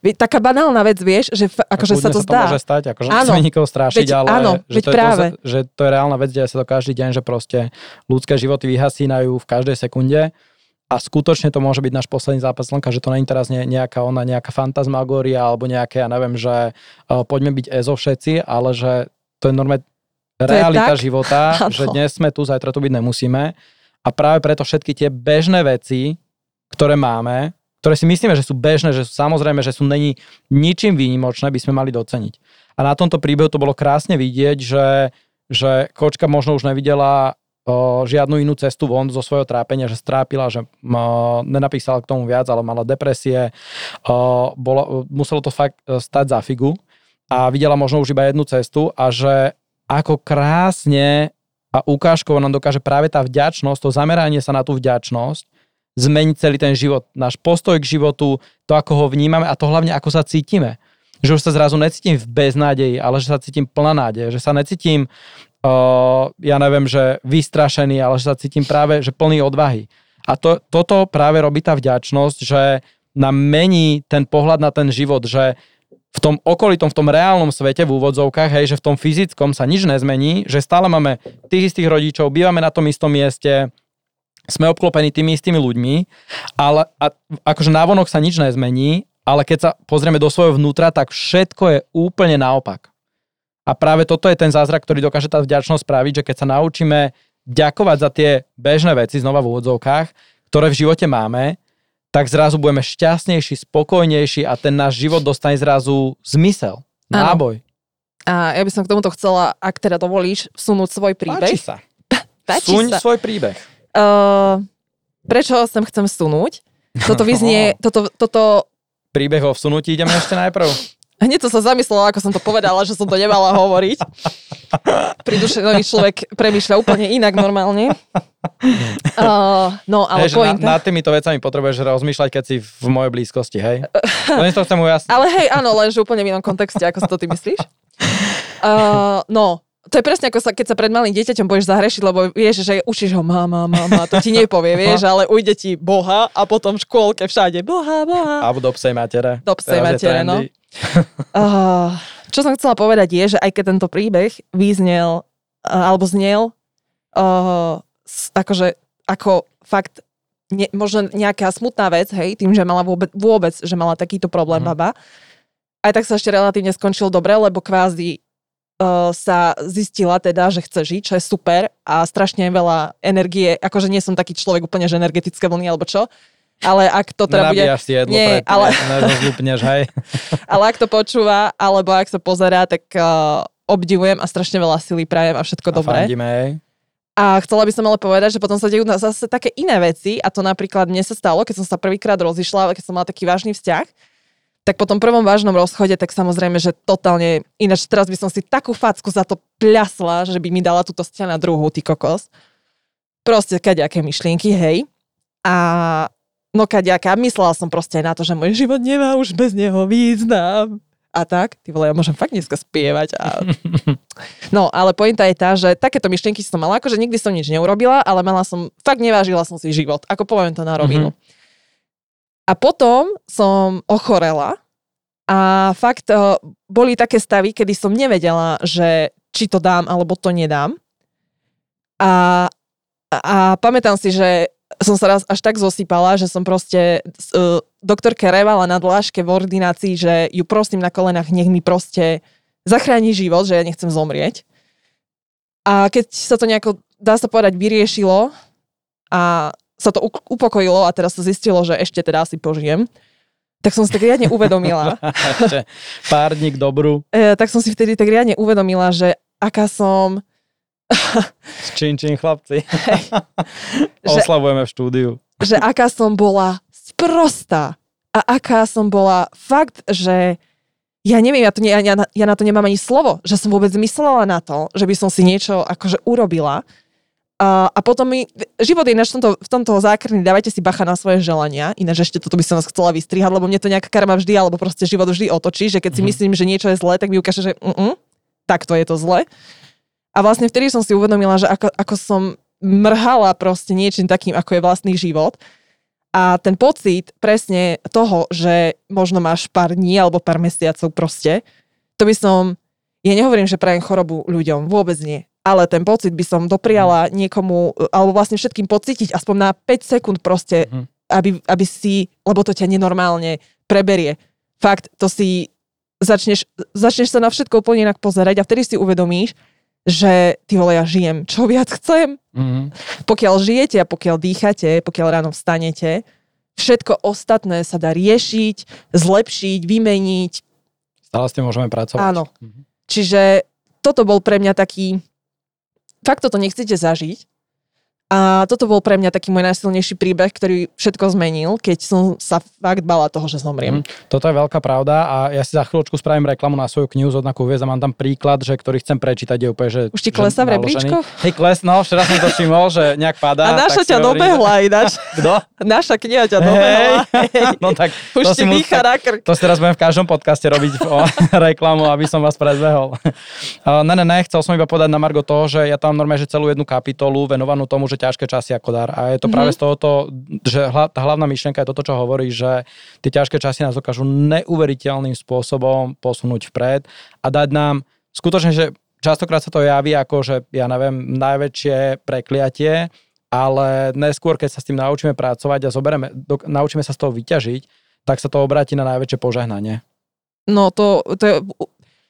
Taká banálna vec, vieš, že f- akože sa to sa zdá. to môže stať, akože áno, nikoho strášiť, veď, ale áno, že, to práve. to, že to je reálna vec, deje sa to každý deň, že proste ľudské životy vyhasínajú v každej sekunde a skutočne to môže byť náš posledný zápas slnka, že to není teraz nie, nejaká ona, nejaká fantasmagória alebo nejaké, ja neviem, že uh, poďme byť EZO všetci, ale že to je normálne realita je života, ano. že dnes sme tu, zajtra tu byť nemusíme a práve preto všetky tie bežné veci, ktoré máme, ktoré si myslíme, že sú bežné, že sú samozrejme, že sú není ničím výnimočné, by sme mali doceniť. A na tomto príbehu to bolo krásne vidieť, že, že kočka možno už nevidela žiadnu inú cestu von zo svojho trápenia, že strápila, že nenapísala k tomu viac, ale mala depresie, bolo, muselo to fakt e, stať za figu a videla možno už iba jednu cestu a že ako krásne a ukážkovo nám dokáže práve tá vďačnosť, to zameranie sa na tú vďačnosť, zmeniť celý ten život, náš postoj k životu, to, ako ho vnímame a to hlavne, ako sa cítime. Že už sa zrazu necítim v beznádeji, ale že sa cítim plná nádeje, že sa necítim uh, ja neviem, že vystrašený, ale že sa cítim práve, že plný odvahy. A to, toto práve robí tá vďačnosť, že nám mení ten pohľad na ten život, že v tom okolitom, v tom reálnom svete, v úvodzovkách, hej, že v tom fyzickom sa nič nezmení, že stále máme tých istých rodičov, bývame na tom istom mieste, sme obklopení tými istými ľuďmi, ale a, akože návonok sa nič nezmení, ale keď sa pozrieme do svojho vnútra, tak všetko je úplne naopak. A práve toto je ten zázrak, ktorý dokáže tá vďačnosť spraviť, že keď sa naučíme ďakovať za tie bežné veci, znova v úvodzovkách, ktoré v živote máme, tak zrazu budeme šťastnejší, spokojnejší a ten náš život dostane zrazu zmysel, náboj. Ano. A ja by som k tomuto chcela, ak teda dovolíš, vsunúť svoj príbeh. Páči sa. Páči Suň sa. svoj príbeh. Uh, prečo sem chcem vsunúť? Toto vyznie, toto, toto... Príbeh o vsunutí ideme ešte najprv. Hneď to sa zamyslela, ako som to povedala, že som to nemala hovoriť. Pridušený človek premýšľa úplne inak normálne. Uh, no, ale hej, Na, nad týmito vecami potrebuješ rozmýšľať, keď si v mojej blízkosti, hej? Len to chcem ujasniť. Ale hej, áno, lenže úplne v inom kontexte, ako si to ty myslíš. Uh, no, to je presne ako sa, keď sa pred malým dieťaťom budeš zahrešiť, lebo vieš, že učíš ho mama, mama, to ti nepovie, vieš, ale ujde ti Boha a potom v škôlke všade Boha, Boha. Alebo do psej matere. Do psej matere, no uh, čo som chcela povedať je, že aj keď tento príbeh vyznel, uh, alebo znel, uh, akože ako fakt ne, možno nejaká smutná vec, hej, tým, že mala vôbec, vôbec že mala takýto problém mm. baba, aj tak sa ešte relatívne skončil dobre, lebo kvázi sa zistila teda, že chce žiť, čo je super a strašne veľa energie, akože nie som taký človek úplne, že energetické vlny alebo čo, ale ak to teda bude... si jedlo nie, ale... Nezlúpneš, hej. ale ak to počúva, alebo ak sa pozerá, tak uh, obdivujem a strašne veľa sily prajem a všetko a dobré. Fandíme, hej. A chcela by som ale povedať, že potom sa dejú zase také iné veci a to napríklad mne sa stalo, keď som sa prvýkrát rozišla, keď som mala taký vážny vzťah, tak po tom prvom vážnom rozchode, tak samozrejme, že totálne, ináč teraz by som si takú facku za to pľasla, že by mi dala túto stiana druhú, ty kokos. Proste kaďaké myšlienky, hej. A no kaďaká, myslela som proste na to, že môj život nemá už bez neho význam. A tak, ty vole, ja môžem fakt dneska spievať. A... No, ale pointa je tá, že takéto myšlienky som mala, akože nikdy som nič neurobila, ale mala som, fakt nevážila som si život, ako poviem to na rovinu. Mm-hmm. A potom som ochorela a fakt uh, boli také stavy, kedy som nevedela, že či to dám, alebo to nedám. A, a pamätám si, že som sa raz až tak zosypala, že som proste uh, doktorke revala na dláške v ordinácii, že ju prosím na kolenách, nech mi proste zachráni život, že ja nechcem zomrieť. A keď sa to nejako dá sa povedať, vyriešilo a sa to upokojilo a teraz sa zistilo, že ešte teda asi požijem, tak som si tak riadne uvedomila, pár dní k dobru. e, tak som si vtedy tak riadne uvedomila, že aká som, čin, čin, chlapci. Že- Oslavujeme v štúdiu. že aká som bola sprostá a aká som bola fakt, že ja neviem, ja, to ne, ja, ja na to nemám ani slovo, že som vôbec myslela na to, že by som si niečo akože urobila. A, a potom mi, život je ináč v tomto, v tomto zákrný, dávajte si bacha na svoje želania, ináč ešte toto by som vás chcela vystrihať, lebo mne to nejaká karma vždy, alebo proste život vždy otočí, že keď si Mhm. myslím, že niečo je zlé, tak mi ukáže, že mm takto je to zle. A vlastne vtedy som si uvedomila, že ako, ako som mrhala proste niečím takým, ako je vlastný život. A ten pocit presne toho, že možno máš pár dní alebo pár mesiacov proste, to by som, ja nehovorím, že prajem chorobu ľuďom, vôbec nie. Ale ten pocit by som dopriala niekomu, alebo vlastne všetkým pocítiť aspoň na 5 sekúnd proste, Mhm. aby, aby si, lebo to ťa nenormálne preberie. Fakt, to si začneš, začneš sa na všetko úplne inak pozerať a vtedy si uvedomíš, že ty vole, ja žijem, čo viac chcem, Mhm. pokiaľ žijete a pokiaľ dýchate, pokiaľ ráno vstanete, všetko ostatné sa dá riešiť, zlepšiť, vymeniť. Stále s tým môžeme pracovať. Áno. Mhm. Čiže toto bol pre mňa taký, fakt toto nechcete zažiť. A toto bol pre mňa taký môj najsilnejší príbeh, ktorý všetko zmenil, keď som sa fakt bala toho, že zomriem. Mhm. Toto je veľká pravda a ja si za chvíľočku spravím reklamu na svoju knihu z odnaku hviezd a mám tam príklad, že ktorý chcem prečítať, je úplne, že... Už ti klesá v rebríčkoch? Hej, kles, no, včera som to všimol, že nejak padá. A naša ťa hovorím, dobehla ináč. Kto? Naša kniha ťa dobehla. No tak, Už ti dýcha na krk. To si teraz budem v každom podcaste robiť o, reklamu, aby som vás predbehol. Uh, ne, ne, ne, chcel som iba povedať na Margo toho, že ja tam normálne, že celú jednu kapitolu venovanú tomu, že ťažké časy ako dar. A je to Mhm. práve z tohoto, že hla, tá hlavná myšlienka je toto, čo hovorí, že tie ťažké časy nás dokážu neuveriteľným spôsobom posunúť vpred a dať nám skutočne, že častokrát sa to javí ako, že ja neviem, najväčšie prekliatie, ale neskôr, keď sa s tým naučíme pracovať a zoberieme, do, naučíme sa z toho vyťažiť, tak sa to obráti na najväčšie požehnanie. No to, to je,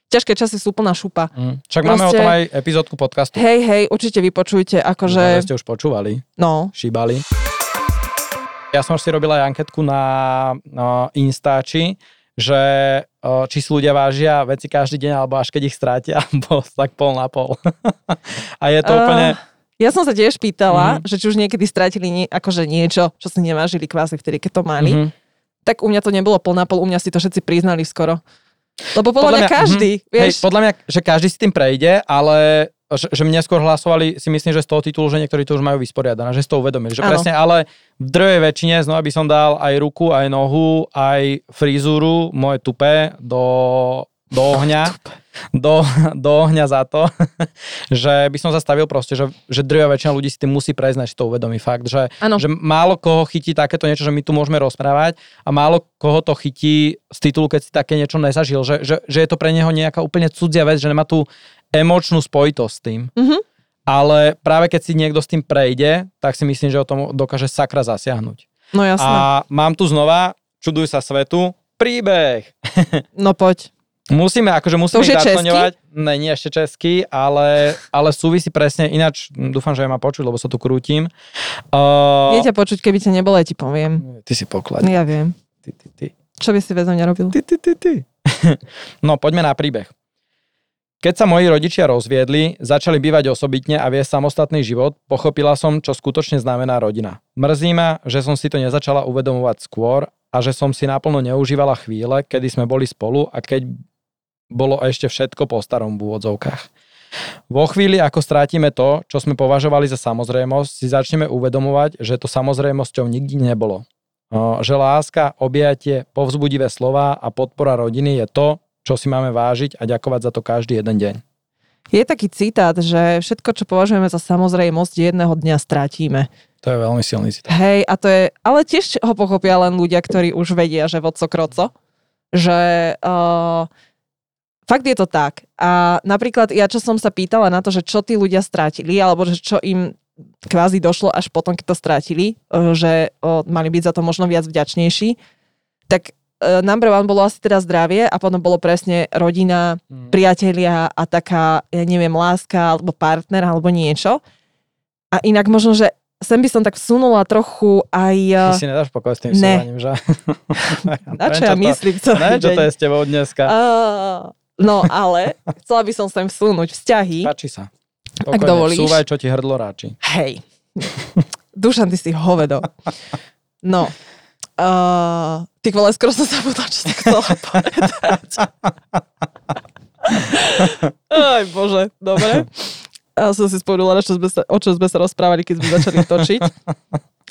ťažké časy sú plná šupa. Mm. Však máme o Proste- tom aj epizódku podcastu. Hej, hej, určite vypočujte, akože, že ste už počúvali, no, šíbali. Ja som si robil aj anketku na, na Instači, že o, či si ľudia vážia veci každý deň, alebo až keď ich strátia, bol tak pol na pol. A je to Ah, úplne... Ja som sa tiež pýtala, Mhm. že či už niekedy stratili nie, akože niečo, čo si nevážili kvázi vtedy, keď to mali. Mhm. Tak u mňa to nebolo pol na pol, u mňa si to všetci priznali skoro. Lebo podľa, mňa, každý, mhm. Hej, vieš, podľa mňa, že každý si tým prejde, ale že, že mne skôr hlasovali, si myslím, že z toho titulu, že niektorí to už majú vysporiadané, že si to uvedomili. Že Áno. presne, ale v drvej väčšine znova by som dal aj ruku, aj nohu, aj frizúru, moje tupé do, do ohňa. do, do ohňa za to, že by som zastavil proste, že, že drvia väčšina ľudí si tým musí prejsť, si to uvedomí fakt, že, že málo koho chytí takéto niečo, že my tu môžeme rozprávať a málo koho to chytí z titulu, keď si také niečo nezažil, že, že, že je to pre neho nejaká úplne cudzia vec, že nemá tú emočnú spojitosť s tým. Mhm. Ale práve keď si niekto s tým prejde, tak si myslím, že o tom dokáže sakra zasiahnuť. no jasné. A mám tu znova, čuduj sa svetu, príbeh. No poď. Musíme, akože musíme český? začleňovať. Ne, nie ešte český, ale, ale súvisí presne, ináč dúfam, že ma počuť, lebo sa tu krútim. Uh, Je ťa počuť, keby ťa nebolo, ja ti poviem. ty si poklad. Ja viem. Ty, ty, ty. Čo by si väzom nerobil? Ty, ty, ty, ty. no, poďme na príbeh. Keď sa moji rodičia rozviedli, začali bývať osobitne a viesť samostatný život, pochopila som, čo skutočne znamená rodina. Mrzí ma, že som si to nezačala uvedomovať skôr a že som si naplno neužívala chvíle, kedy sme boli spolu a keď bolo ešte všetko po starom v úvodzovkách. Vo chvíli, ako strátime to, čo sme považovali za samozrejmosť, si začneme uvedomovať, že to samozrejmosťou nikdy nebolo. Že láska, objatie, povzbudivé slova a podpora rodiny je to, čo si máme vážiť a ďakovať za to každý jeden deň. Je taký citát, že všetko, čo považujeme za samozrejmosť, jedného dňa strátime. To je veľmi silný citát. Hej, a to je, ale tiež ho pochopia len ľudia, ktorí už vedia, že vodco kroco. Že uh, fakt je to tak. A napríklad ja, čo som sa pýtala na to, že čo tí ľudia strátili, alebo že čo im kvázi došlo až potom, keď to strátili, uh, že mali byť za to možno viac vďačnejší, tak uh, number one bolo asi teda zdravie a potom bolo presne rodina, Mm. priatelia a taká, ja neviem, láska alebo partner alebo niečo. A inak možno, že sem by som tak vsunula trochu aj... Ty si nedáš pokoj s tým ne. že? Na čo ja myslím Neviem, čo to je s tebou dneska. Uh, no ale chcela by som sem vsunúť vzťahy. Páči sa. Ak Pokojne, dovolíš. Súvaj, čo ti hrdlo ráči. Hej. Dušan, ty si hovedo. No. Uh, ty vole, skoro som povedala, čo som chcela povedať. Aj bože, dobre. Ja som si spomenula, čo sme sa, o čo sme sa rozprávali, keď sme začali točiť.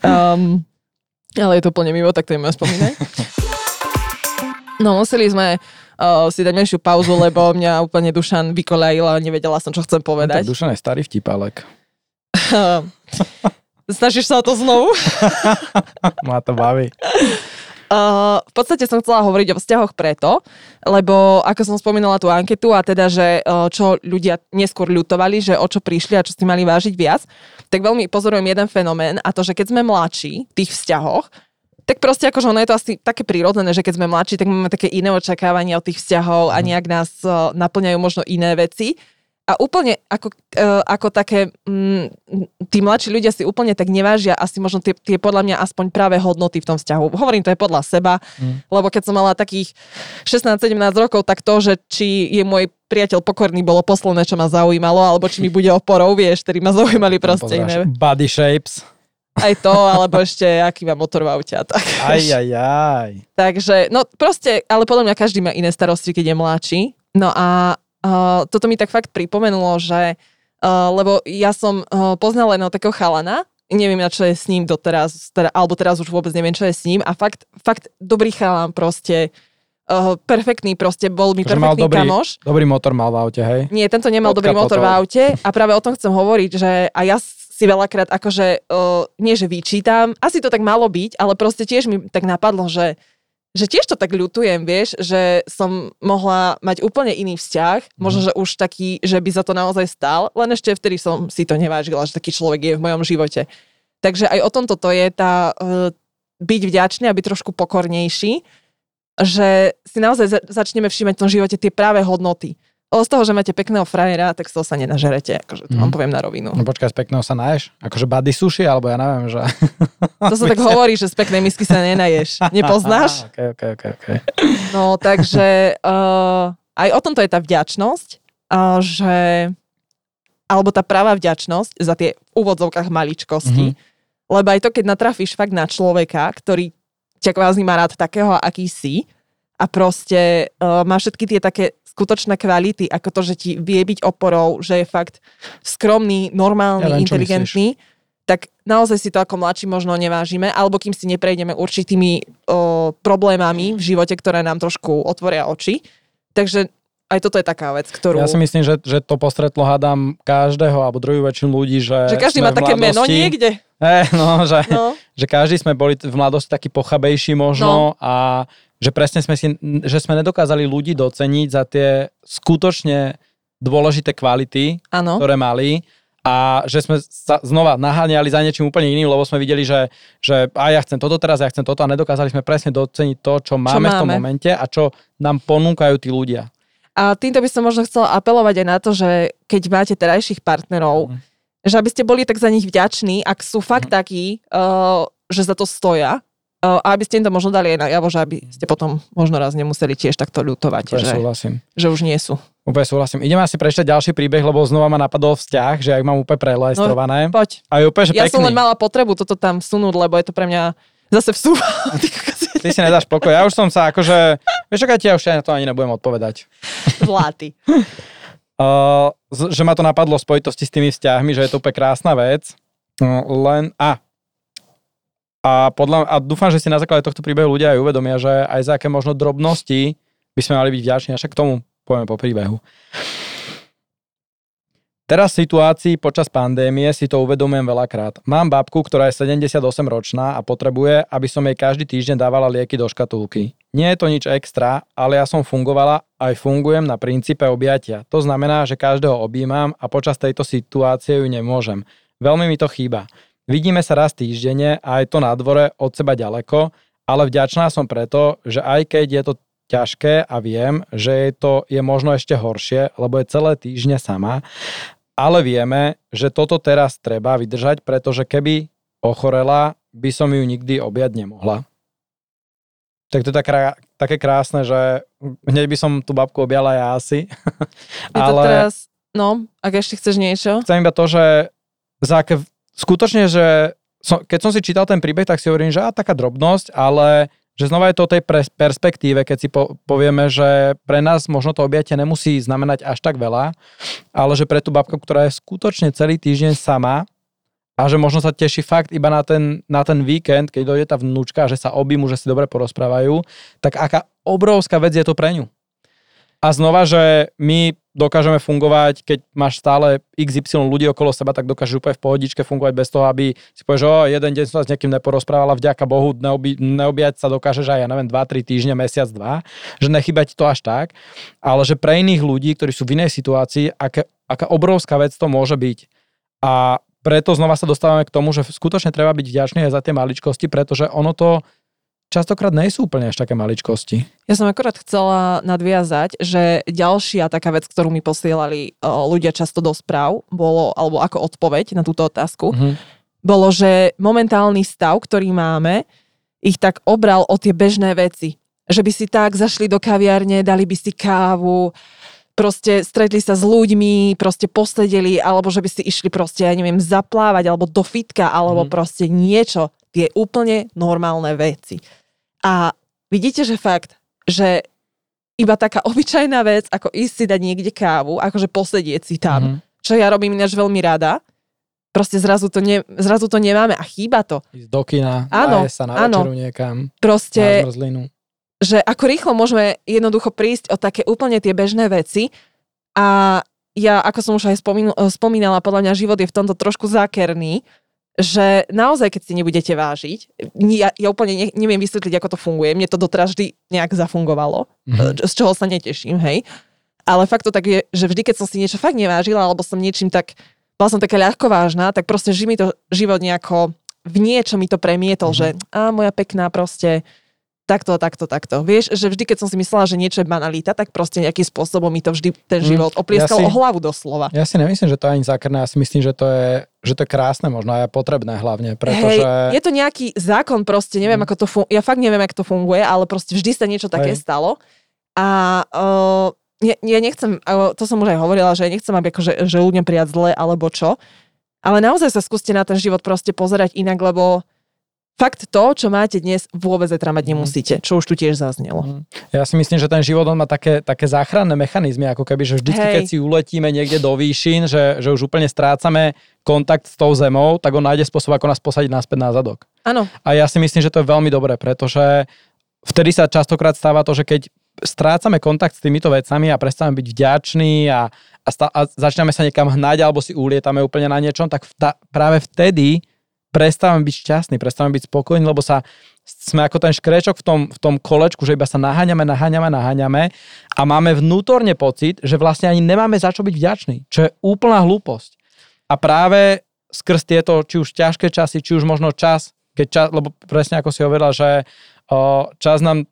Um, ale je to úplne mimo, tak to im spomínaj. No, museli sme uh, si dať menšiu pauzu, lebo mňa úplne Dušan vykolajil a nevedela som, čo chcem Tak povedať. Dušan je starý vtipálek. Snažíš sa o to znovu? Má to baví. Uh, v podstate som chcela hovoriť o vzťahoch preto, lebo ako som spomínala tú anketu a teda, že uh, čo ľudia neskôr ľutovali, že o čo prišli a čo si mali vážiť viac, tak veľmi pozorujem jeden fenomén a to, že keď sme mladší v tých vzťahoch, tak proste akože ono je to asi také prírodzené, že keď sme mladší, tak máme také iné očakávania od tých vzťahov a nejak nás uh, naplňajú možno iné veci. A úplne ako, uh, ako také, mm, tí mladší ľudia si úplne tak nevážia asi možno tie, tie podľa mňa aspoň práve hodnoty v tom vzťahu. Hovorím to je podľa seba, Mm. lebo keď som mala takých 16-17 rokov, tak to, že či je môj priateľ pokorný, bolo posledné, čo ma zaujímalo, alebo či mi bude oporou, vieš, ktorí ma zaujímali proste iné. Body shapes. Aj to, alebo ešte aký má motor v aute a tak. Aj, aj, aj. Takže, no proste, ale podľa mňa každý má iné starosti, keď je mladší. No a uh, toto mi tak fakt pripomenulo, že, uh, lebo ja som uh, poznala len takého chalana, neviem na čo je s ním doteraz, teda, alebo teraz už vôbec neviem, čo je s ním a fakt, fakt dobrý chalan proste, uh, perfektný proste, bol mi mal perfektný dobrý, kamoš. dobrý motor mal v aute, hej? Nie, tento nemal Od dobrý motor v aute a práve o tom chcem hovoriť, že a ja si veľakrát akože, uh, nie že vyčítam, asi to tak malo byť, ale proste tiež mi tak napadlo, že že tiež to tak ľutujem, vieš, že som mohla mať úplne iný vzťah, možno, že už taký, že by za to naozaj stál, len ešte vtedy som si to nevážila, že taký človek je v mojom živote. Takže aj o tomto to je tá uh, byť vďačný a byť trošku pokornejší, že si naozaj za- začneme všímať v tom živote tie práve hodnoty. Z toho, že máte pekného frajera, tak z toho sa nenažerete, akože to Mhm. vám poviem na rovinu. No počkaj, z pekného sa naješ? Akože body sushi, alebo ja neviem, že... To sa tak hovorí, že z peknej misky sa nenaješ. Nepoznáš? Aha, ok, ok, ok, ok. No, takže uh, aj o tomto je tá vďačnosť, uh, že alebo tá práva vďačnosť za tie v úvodzovkách maličkosti, mm-hmm. lebo aj to, keď natrafíš fakt na človeka, ktorý ťa kvázi má rád takého, aký si a proste uh, má všetky tie také skutočné kvality, ako to, že ti vie byť oporou, že je fakt skromný, normálny, Ja čo inteligentný, tak naozaj si to ako mladší možno nevážime, alebo kým si neprejdeme určitými o, problémami v živote, ktoré nám trošku otvoria oči. Takže aj toto je taká vec, ktorú... Ja si myslím, že, že to postretlo, hádam, každého alebo druhú väčšinu ľudí, že... že každý má také meno mladosti- niekde. Eh, no, že, No. že každý sme boli v mladosti taký pochabejší možno a že presne sme si, že sme nedokázali ľudí doceniť za tie skutočne dôležité kvality, Áno. ktoré mali a že sme sa znova naháňali za niečím úplne iným, lebo sme videli, že, že a ja chcem toto teraz, ja chcem toto a nedokázali sme presne doceniť to, čo máme, v tom máme. momente a čo nám ponúkajú tí ľudia. A týmto by som možno chcela apelovať aj na to, že keď máte terajších partnerov, Mhm. že aby ste boli tak za nich vďační, ak sú fakt Mhm. takí, uh, že za to stoja, a aby ste im to možno dali aj najavo, že aby ste potom možno raz nemuseli tiež takto ľutovať, Úplne že, súhlasím. že už nie sú. Úplne súhlasím. Ideme asi prečítať ďalší príbeh, lebo znova ma napadol vzťah, že ak mám úplne prelestrované. Poď. a je úplne, že Ja pekný. som len mala potrebu toto tam vsunúť, lebo je to pre mňa zase vsúva. Ty si nedáš pokoj. Ja už som sa akože... Vieš, Kati, ja už na to ani nebudem odpovedať. Zlatý. Uh, z- že ma to napadlo v spojitosti s tými vzťahmi, že je to úplne krásna vec. No, len... A. A, podľa, a dúfam, že si na základe tohto príbehu ľudia aj uvedomia, že aj za aké možno drobnosti by sme mali byť vďační. A však k tomu povieme po príbehu. Teraz v situácii počas pandémie si to uvedomujem veľakrát. Mám babku, ktorá je 78 ročná a potrebuje, aby som jej každý týždeň dávala lieky do škatulky. Nie je to nič extra, ale ja som fungovala aj fungujem na princípe objatia. To znamená, že každého objímam a počas tejto situácie ju nemôžem. Veľmi mi to chýba. Vidíme sa raz týždenne a aj to na dvore od seba ďaleko, ale vďačná som preto, že aj keď je to ťažké a viem, že je to je možno ešte horšie, lebo je celé týždne sama, ale vieme, že toto teraz treba vydržať, pretože keby ochorela, by som ju nikdy objať nemohla. Tak to je tak, také krásne, že hneď by som tú babku objala ja asi. Je ale... to teraz, no, ak ešte chceš niečo? Chcem iba to, že za aké, skutočne, že som, keď som si čítal ten príbeh, tak si hovorím, že á, taká drobnosť, ale že znova je to o tej perspektíve, keď si po, povieme, že pre nás možno to objatie nemusí znamenať až tak veľa, ale že pre tú babku, ktorá je skutočne celý týždeň sama a že možno sa teší fakt iba na ten, na ten víkend, keď dojde tá vnúčka, že sa objímu, že si dobre porozprávajú, tak aká obrovská vec je to pre ňu. A znova, že my dokážeme fungovať, keď máš stále XY ľudí okolo seba, tak dokážeš úplne v pohodičke fungovať bez toho, aby si povieš, že o, jeden deň som sa s niekým neporozprávala, vďaka Bohu, neobi, neobjať sa dokážeš aj, ja neviem, 2-3 týždne, mesiac, 2, že nechýba ti to až tak, ale že pre iných ľudí, ktorí sú v inej situácii, aké, aká obrovská vec to môže byť. A preto znova sa dostávame k tomu, že skutočne treba byť vďačný aj za tie maličkosti, pretože ono to častokrát nie sú úplne až také maličkosti. Ja som akorát chcela nadviazať, že ďalšia taká vec, ktorú mi posielali ľudia často do správ, bolo, alebo ako odpoveď na túto otázku, mm-hmm. bolo, že momentálny stav, ktorý máme, ich tak obral o tie bežné veci. Že by si tak zašli do kaviarne, dali by si kávu, proste stretli sa s ľuďmi, proste posedeli, alebo že by si išli proste, ja neviem, zaplávať, alebo do fitka, alebo mm. proste niečo. Tie úplne normálne veci. A vidíte, že fakt, že iba taká obyčajná vec, ako ísť si dať niekde kávu, akože posedieť si tam, mm-hmm. čo ja robím ináč veľmi rada, proste zrazu to, ne, zrazu to nemáme a chýba to. Ísť do kina, áno, sa na áno, niekam, proste, na že ako rýchlo môžeme jednoducho prísť o také úplne tie bežné veci a ja, ako som už aj spomínala, podľa mňa život je v tomto trošku zákerný, že naozaj, keď si nebudete vážiť, ja, ja úplne ne, neviem vysvetliť, ako to funguje, mne to doteraz vždy nejak zafungovalo, mm-hmm. z čoho sa neteším, hej. Ale fakt to tak je, že vždy, keď som si niečo fakt nevážila, alebo som niečím tak, bola som taká ľahko vážna, tak proste ži mi to život nejako, v niečo mi to premietol, mm-hmm. že a moja pekná proste, takto, takto, takto. Vieš, že vždy, keď som si myslela, že niečo je banalita, tak proste nejakým spôsobom mi to vždy ten mhm. život oplieskal ja si, o hlavu doslova. Ja si nemyslím, že to je ani zákerné, ja si myslím, že to je, že to je krásne možno a potrebné hlavne, pretože... Hej, je to nejaký zákon proste, neviem, mm. ako to funguje, ja fakt neviem, ako to funguje, ale proste vždy sa niečo také Hej. stalo a uh, ja, ja nechcem, to som už aj hovorila, že nechcem, aby akože, že ľuďom prijať zle alebo čo, ale naozaj sa skúste na ten život proste pozerať inak, lebo fakt to, čo máte dnes, vôbec zajtra mať mhm. nemusíte, čo už tu tiež zaznelo. Mhm. Ja si myslím, že ten život on má také, také záchranné mechanizmy, ako keby, že vždycky, Hej. keď si uletíme niekde do výšin, že, že už úplne strácame kontakt s tou zemou, tak on nájde spôsob, ako nás posadiť naspäť na zadok. Áno. A ja si myslím, že to je veľmi dobré, pretože vtedy sa častokrát stáva to, že keď strácame kontakt s týmito vecami a prestávame byť vďační a, a, stá, a začneme sa niekam hnať alebo si ulietame úplne na niečom, tak vta, práve vtedy prestávame byť šťastní, prestávame byť spokojní, lebo sa sme ako ten škrečok v tom, v tom kolečku, že iba sa naháňame, naháňame, naháňame a máme vnútorne pocit, že vlastne ani nemáme za čo byť vďační, čo je úplná hlúposť. A práve skrz tieto, či už ťažké časy, či už možno čas, keď čas, lebo presne ako si hovorila, že o, čas nám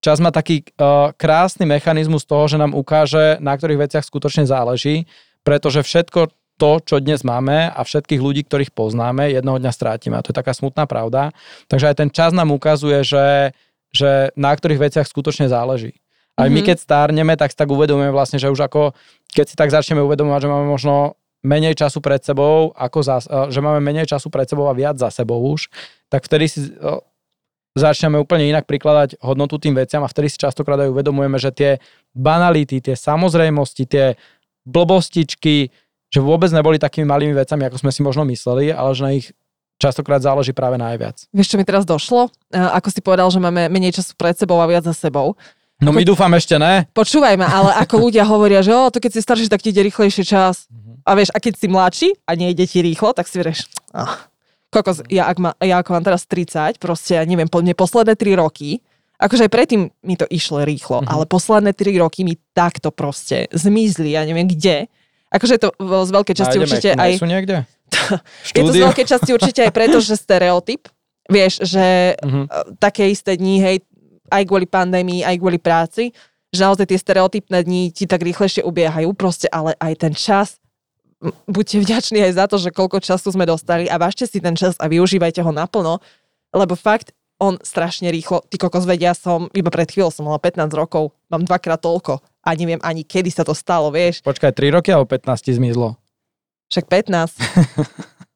Čas má taký uh, krásny mechanizmus toho, že nám ukáže, na ktorých veciach skutočne záleží, pretože všetko, to, čo dnes máme a všetkých ľudí, ktorých poznáme, jednoho dňa strátime. A to je taká smutná pravda. Takže aj ten čas nám ukazuje, že, že na ktorých veciach skutočne záleží. Aj mm-hmm. my, mhm. keď stárneme, tak si tak uvedomujeme vlastne, že už ako, keď si tak začneme uvedomovať, že máme možno menej času pred sebou, ako za, že máme menej času pred sebou a viac za sebou už, tak vtedy si začneme úplne inak prikladať hodnotu tým veciam a vtedy si častokrát aj uvedomujeme, že tie banality, tie samozrejmosti, tie blbostičky, že vôbec neboli takými malými vecami, ako sme si možno mysleli, ale že na ich častokrát záleží práve najviac. Vieš, čo mi teraz došlo? Ako si povedal, že máme menej času pred sebou a viac za sebou. No my dúfam ešte ne. Počúvaj ma, ale ako ľudia hovoria, že o, to keď si starší, tak ti ide rýchlejšie čas. Uh-huh. A vieš, a keď si mladší a nejde ti rýchlo, tak si vieš, oh, kokos, ja, ak ma, ja ako mám teraz 30, proste, ja neviem, po mne posledné 3 roky, akože aj predtým mi to išlo rýchlo, uh-huh. ale posledné 3 roky mi takto proste zmizli, ja neviem kde, Akože je to z veľkej časti Nájdeme, určite aj... sú niekde? je to z veľkej časti určite aj preto, že stereotyp. Vieš, že uh-huh. také isté dní, hej, aj kvôli pandémii, aj kvôli práci, že naozaj tie stereotypné dni ti tak rýchlejšie ubiehajú, proste, ale aj ten čas buďte vďační aj za to, že koľko času sme dostali a vážte si ten čas a využívajte ho naplno, lebo fakt on strašne rýchlo, ty kokos vedia som, iba pred chvíľou som mala 15 rokov, mám dvakrát toľko a neviem ani kedy sa to stalo, vieš. Počkaj, 3 roky alebo 15 ti zmizlo? Však 15.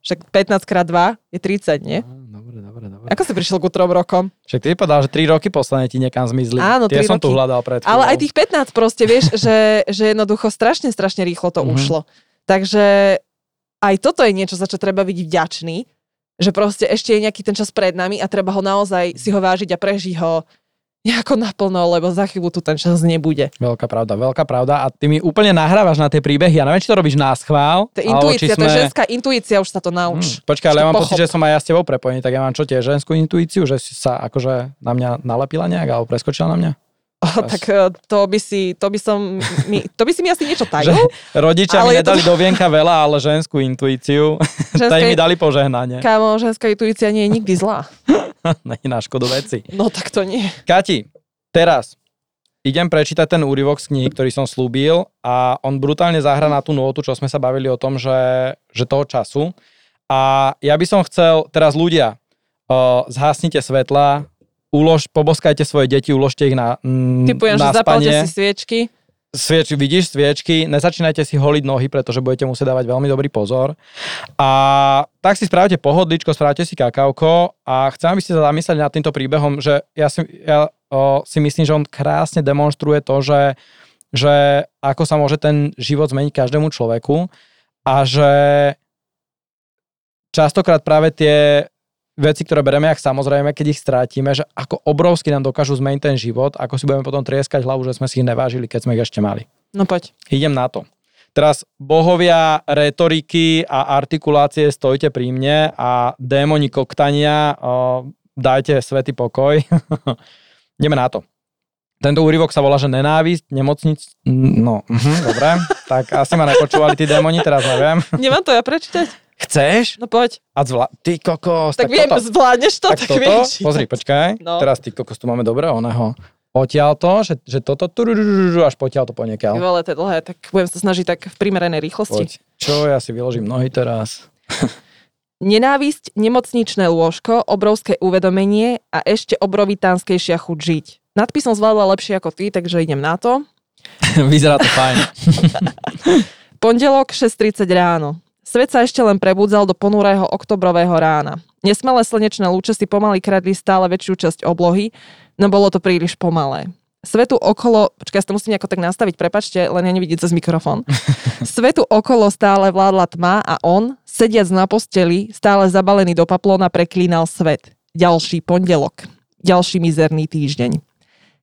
Však 15 krát 2 je 30, nie? Dobre, dobre, dobre. Ako si prišiel ku trom rokom? Však ty povedal, že 3 roky posledne ti niekam zmizli. Áno, Tie som tu hľadal pred Ale aj tých 15 proste, vieš, že, že jednoducho strašne, strašne rýchlo to Mhm. ušlo. Takže aj toto je niečo, za čo treba byť vďačný, že proste ešte je nejaký ten čas pred nami a treba ho naozaj si ho vážiť a prežiť ho nejako naplno, lebo za chvíľu tu ten čas nebude. Veľká pravda, veľká pravda. A ty mi úplne nahrávaš na tie príbehy. Ja neviem, či to robíš na schvál. To intuícia, či to je ženská intuícia, už sa to nauč. Hm, počkaj, ale ja mám pochop. pocit, že som aj ja s tebou prepojený, tak ja mám čo tie ženskú intuíciu, že si sa akože na mňa nalepila nejak, alebo preskočila na mňa? Oh, tak eh, to by si, to by som, mi, to by si mi asi niečo tajil. rodičia mi je to- nedali do vienka veľa, ale ženskú intuíciu, Ženská, tak mi dali požehnanie. kámo, ženská intuícia nie je nikdy zlá. Nie na škodu veci. No tak to nie. Kati, teraz idem prečítať ten úryvok z knihy, ktorý som slúbil a on brutálne zahra na tú notu, čo sme sa bavili o tom, že, že toho času. A ja by som chcel, teraz ľudia, uh, zhasnite svetla, ulož, poboskajte svoje deti, uložte ich na, mm, Typujem, že na zapálte spanie. si sviečky. Svieč, vidíš sviečky, nezačínajte si holiť nohy, pretože budete musieť dávať veľmi dobrý pozor. A tak si spravte pohodličko, spravte si kakauko a chcem, aby ste sa zamysleli nad týmto príbehom, že ja si, ja, o, si myslím, že on krásne demonstruje to, že, že ako sa môže ten život zmeniť každému človeku a že častokrát práve tie veci, ktoré bereme jak samozrejme, keď ich strátime, že ako obrovsky nám dokážu zmeniť ten život, ako si budeme potom trieskať hlavu, že sme si ich nevážili, keď sme ich ešte mali. No poď. Idem na to. Teraz bohovia retoriky a artikulácie stojte pri mne a démoni koktania o, dajte svetý pokoj. Ideme na to. Tento úryvok sa volá, že nenávisť, nemocnic... No, mhm, dobre. tak asi ma nepočúvali tí démoni, teraz neviem. Nemám to ja prečítať? Chceš? No poď. A zvla... Ty kokos. Tak, viem, toto. zvládneš to, tak, tak, toto, vieš. pozri, počkaj. No. Teraz ty kokos, tu máme dobre oného. Odtiaľ to, že, že toto, až potiaľ to Ty poniekiaľ. vole, to je dlhé, tak budem sa snažiť tak v primeranej rýchlosti. Poď. Čo, ja si vyložím nohy teraz. Nenávisť, nemocničné lôžko, obrovské uvedomenie a ešte obrovitánskejšia chuť žiť. Nadpis som zvládla lepšie ako ty, takže idem na to. Vyzerá to fajn. Pondelok 6.30 ráno. Svet sa ešte len prebudzal do ponurého oktobrového rána. Nesmelé slnečné lúče si pomaly kradli stále väčšiu časť oblohy, no bolo to príliš pomalé. Svetu okolo, počkaj, ja to musím nejako tak nastaviť, prepačte, len ja nevidieť cez mikrofón. Svetu okolo stále vládla tma a on, sediac na posteli, stále zabalený do paplóna, preklínal svet. Ďalší pondelok. Ďalší mizerný týždeň.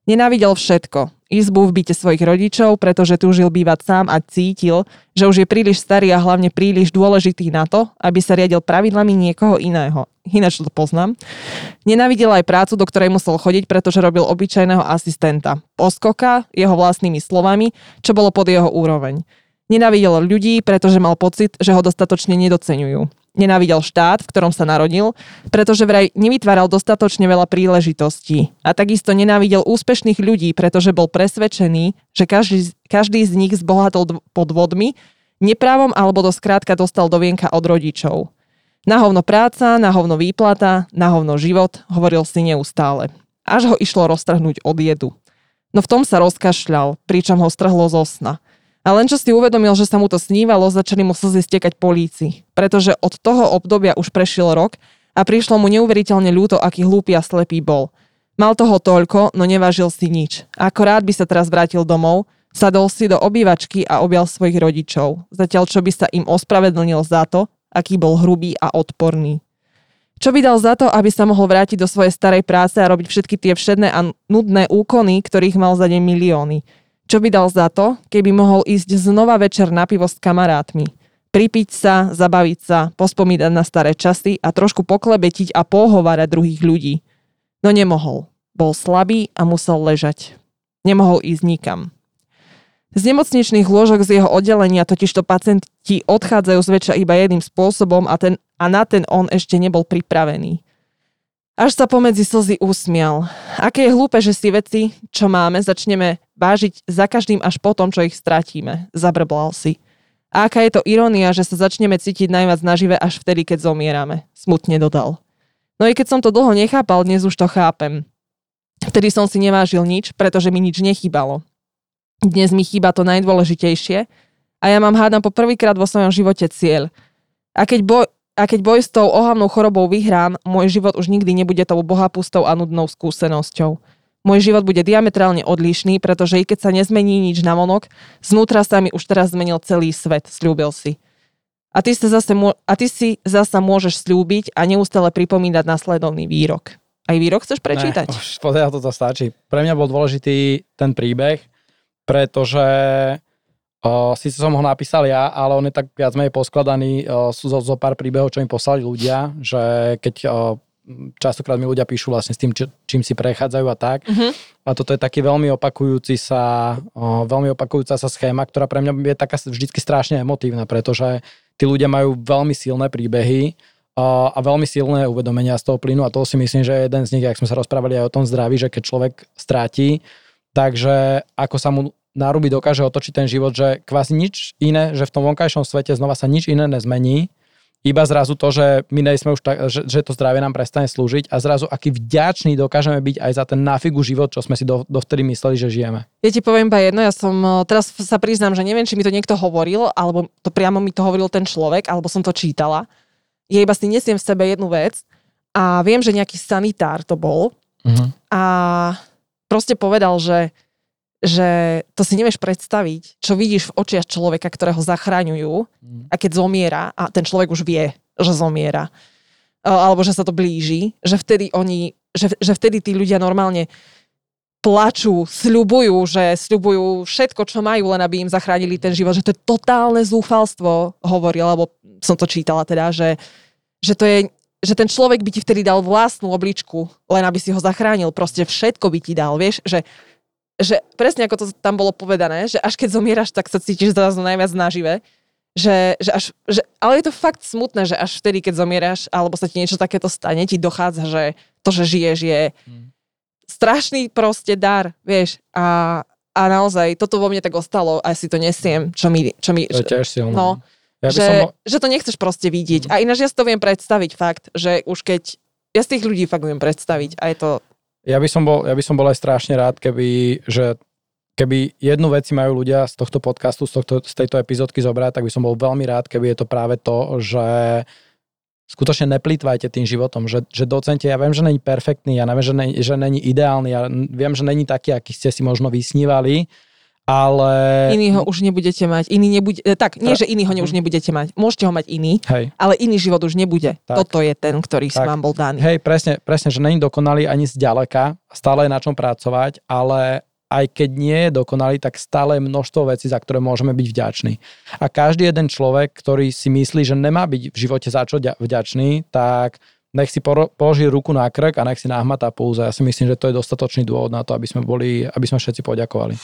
Nenávidel všetko. Izbu v byte svojich rodičov, pretože túžil bývať sám a cítil, že už je príliš starý a hlavne príliš dôležitý na to, aby sa riadil pravidlami niekoho iného. Ináč to poznám. Nenávidel aj prácu, do ktorej musel chodiť, pretože robil obyčajného asistenta. Poskoka, jeho vlastnými slovami, čo bolo pod jeho úroveň. Nenávidel ľudí, pretože mal pocit, že ho dostatočne nedocenujú. Nenávidel štát, v ktorom sa narodil, pretože vraj nevytváral dostatočne veľa príležitostí. A takisto nenávidel úspešných ľudí, pretože bol presvedčený, že každý, každý z nich zbohatol dv- podvodmi, neprávom alebo to skrátka dostal do vienka od rodičov. Na hovno práca, na hovno výplata, na hovno život, hovoril si neustále. Až ho išlo roztrhnúť od jedu. No v tom sa rozkašľal, pričom ho strhlo zo sna. A len čo si uvedomil, že sa mu to snívalo, začali mu slzy stekať po líci. Pretože od toho obdobia už prešiel rok a prišlo mu neuveriteľne ľúto, aký hlúpy a slepý bol. Mal toho toľko, no nevážil si nič. Ako rád by sa teraz vrátil domov, sadol si do obývačky a objal svojich rodičov, zatiaľ čo by sa im ospravedlnil za to, aký bol hrubý a odporný. Čo by dal za to, aby sa mohol vrátiť do svojej starej práce a robiť všetky tie všedné a nudné úkony, ktorých mal za deň milióny? Čo by dal za to, keby mohol ísť znova večer na pivo s kamarátmi? Pripiť sa, zabaviť sa, pospomínať na staré časy a trošku poklebetiť a pohovárať druhých ľudí. No nemohol. Bol slabý a musel ležať. Nemohol ísť nikam. Z nemocničných lôžok z jeho oddelenia totižto pacienti odchádzajú zväčša iba jedným spôsobom a, ten, a na ten on ešte nebol pripravený. Až sa pomedzi slzy usmial. Aké je hlúpe, že si veci, čo máme, začneme vážiť za každým až potom, čo ich stratíme. Zabrbal si. A aká je to irónia, že sa začneme cítiť najviac nažive až vtedy, keď zomierame. Smutne dodal. No i keď som to dlho nechápal, dnes už to chápem. Vtedy som si nevážil nič, pretože mi nič nechýbalo. Dnes mi chýba to najdôležitejšie a ja mám hádam po prvýkrát vo svojom živote cieľ. A keď, boj, a keď boj s tou ohavnou chorobou vyhrám, môj život už nikdy nebude tou bohapustou a nudnou skúsenosťou. Môj život bude diametrálne odlišný, pretože i keď sa nezmení nič na monok, znútra sa mi už teraz zmenil celý svet, slúbil si. A ty, sa zase, a ty si zasa môžeš slúbiť a neustále pripomínať následovný výrok. Aj výrok chceš prečítať? Ne, už toto stačí. Pre mňa bol dôležitý ten príbeh, pretože o, síce som ho napísal ja, ale on je tak viac menej poskladaný sú zo, zo pár príbehov, čo mi poslali ľudia, že keď o, častokrát mi ľudia píšu vlastne s tým, či, čím si prechádzajú a tak. Uh-huh. A toto je taký veľmi opakujúci sa, o, veľmi opakujúca sa schéma, ktorá pre mňa je taká vždycky strašne emotívna, pretože tí ľudia majú veľmi silné príbehy a veľmi silné uvedomenia z toho plynu a to si myslím, že je jeden z nich, ak sme sa rozprávali aj o tom zdraví, že keď človek stráti, takže ako sa mu náruby dokáže otočiť ten život, že kvázi nič iné, že v tom vonkajšom svete znova sa nič iné nezmení, iba zrazu to, že my nejsme už tak, že, že to zdravie nám prestane slúžiť a zrazu aký vďačný dokážeme byť aj za ten náfigu život, čo sme si do, dovtedy mysleli, že žijeme. Ja ti poviem iba jedno, ja som, e, teraz sa priznám, že neviem, či mi to niekto hovoril, alebo to priamo mi to hovoril ten človek, alebo som to čítala. Ja iba si nesiem v sebe jednu vec a viem, že nejaký sanitár to bol uh-huh. a proste povedal, že že to si nevieš predstaviť, čo vidíš v očiach človeka, ktorého zachraňujú mm. a keď zomiera, a ten človek už vie, že zomiera, alebo že sa to blíži, že vtedy oni, že, že vtedy tí ľudia normálne plačú, sľubujú, že sľubujú všetko, čo majú, len aby im zachránili ten život, že to je totálne zúfalstvo, hovoril, alebo som to čítala teda, že, že to je že ten človek by ti vtedy dal vlastnú obličku, len aby si ho zachránil. Proste všetko by ti dal, vieš, že že presne ako to tam bolo povedané, že až keď zomieraš, tak sa cítiš zrazu najviac nažive. Že, že až, že, ale je to fakt smutné, že až vtedy, keď zomieraš, alebo sa ti niečo takéto stane, ti dochádza, že to, že žiješ, je hmm. strašný proste dar, vieš. A, a naozaj, toto vo mne tak ostalo a si to nesiem, čo mi... Čo mi to je tiež silné. No, ja že, som... že to nechceš proste vidieť. Hmm. A ináč ja si to viem predstaviť fakt, že už keď... Ja z tých ľudí fakt viem predstaviť a je to ja by som bol, ja by som bol aj strašne rád, keby, že keby jednu veci majú ľudia z tohto podcastu, z, tohto, z tejto epizódky zobrať, tak by som bol veľmi rád, keby je to práve to, že skutočne neplýtvajte tým životom, že, že docente, ja viem, že není perfektný, ja neviem, že, není, že není ideálny, ja viem, že není taký, aký ste si možno vysnívali, ale... Iný ho už nebudete mať. Iný nebude, e, tak, nie, že iný ho už nebudete mať. Môžete ho mať iný, Hej. ale iný život už nebude. Tak. Toto je ten, ktorý tak. si vám bol daný. Hej, presne, presne, že není dokonalý ani zďaleka, stále je na čom pracovať, ale aj keď nie je dokonalý, tak stále je množstvo vecí, za ktoré môžeme byť vďační. A každý jeden človek, ktorý si myslí, že nemá byť v živote za čo vďačný, tak nech si položí ruku na krk a nech si nahmatá púza. Ja si myslím, že to je dostatočný dôvod na to, aby sme, boli, aby sme všetci poďakovali.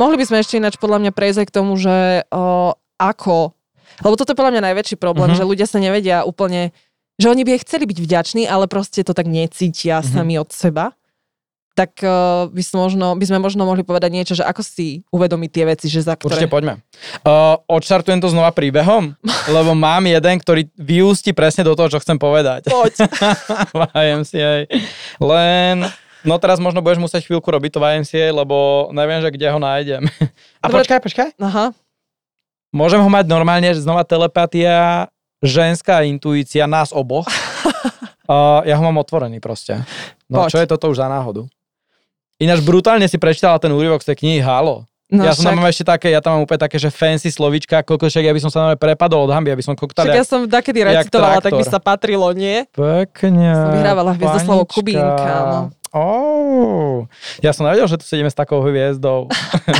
Mohli by sme ešte ináč podľa mňa prejsť aj k tomu, že o, ako, lebo toto je podľa mňa najväčší problém, uh-huh. že ľudia sa nevedia úplne, že oni by aj chceli byť vďační, ale proste to tak necítia uh-huh. sami od seba. Tak uh, by, sme možno, by sme možno mohli povedať niečo, že ako si uvedomiť tie veci, že za ktoré... Určite poďme. Uh, odštartujem to znova príbehom, lebo mám jeden, ktorý vyústi presne do toho, čo chcem povedať. Poď. YMCA. Len No teraz možno budeš musieť chvíľku robiť to YMCA, lebo neviem, že kde ho nájdem. A Dobre. počkaj, počkaj. Aha. Môžem ho mať normálne, že znova telepatia, ženská intuícia nás oboch. uh, ja ho mám otvorený proste. No Poď. čo je toto už za náhodu? Ináč brutálne si prečítala ten úryvok z tej knihy Halo. No, ja som tam mám ešte také, ja tam mám úplne také, že fancy slovička, koľko však ja by som sa prepadol od hamby, aby som koktal. Však ja som takedy recitovala, tak by sa patrilo, nie? Pekne. Som vyhrávala hviezdoslovo Kubínka, no. Oh, ja som nevedel, že tu sedíme s takou hviezdou.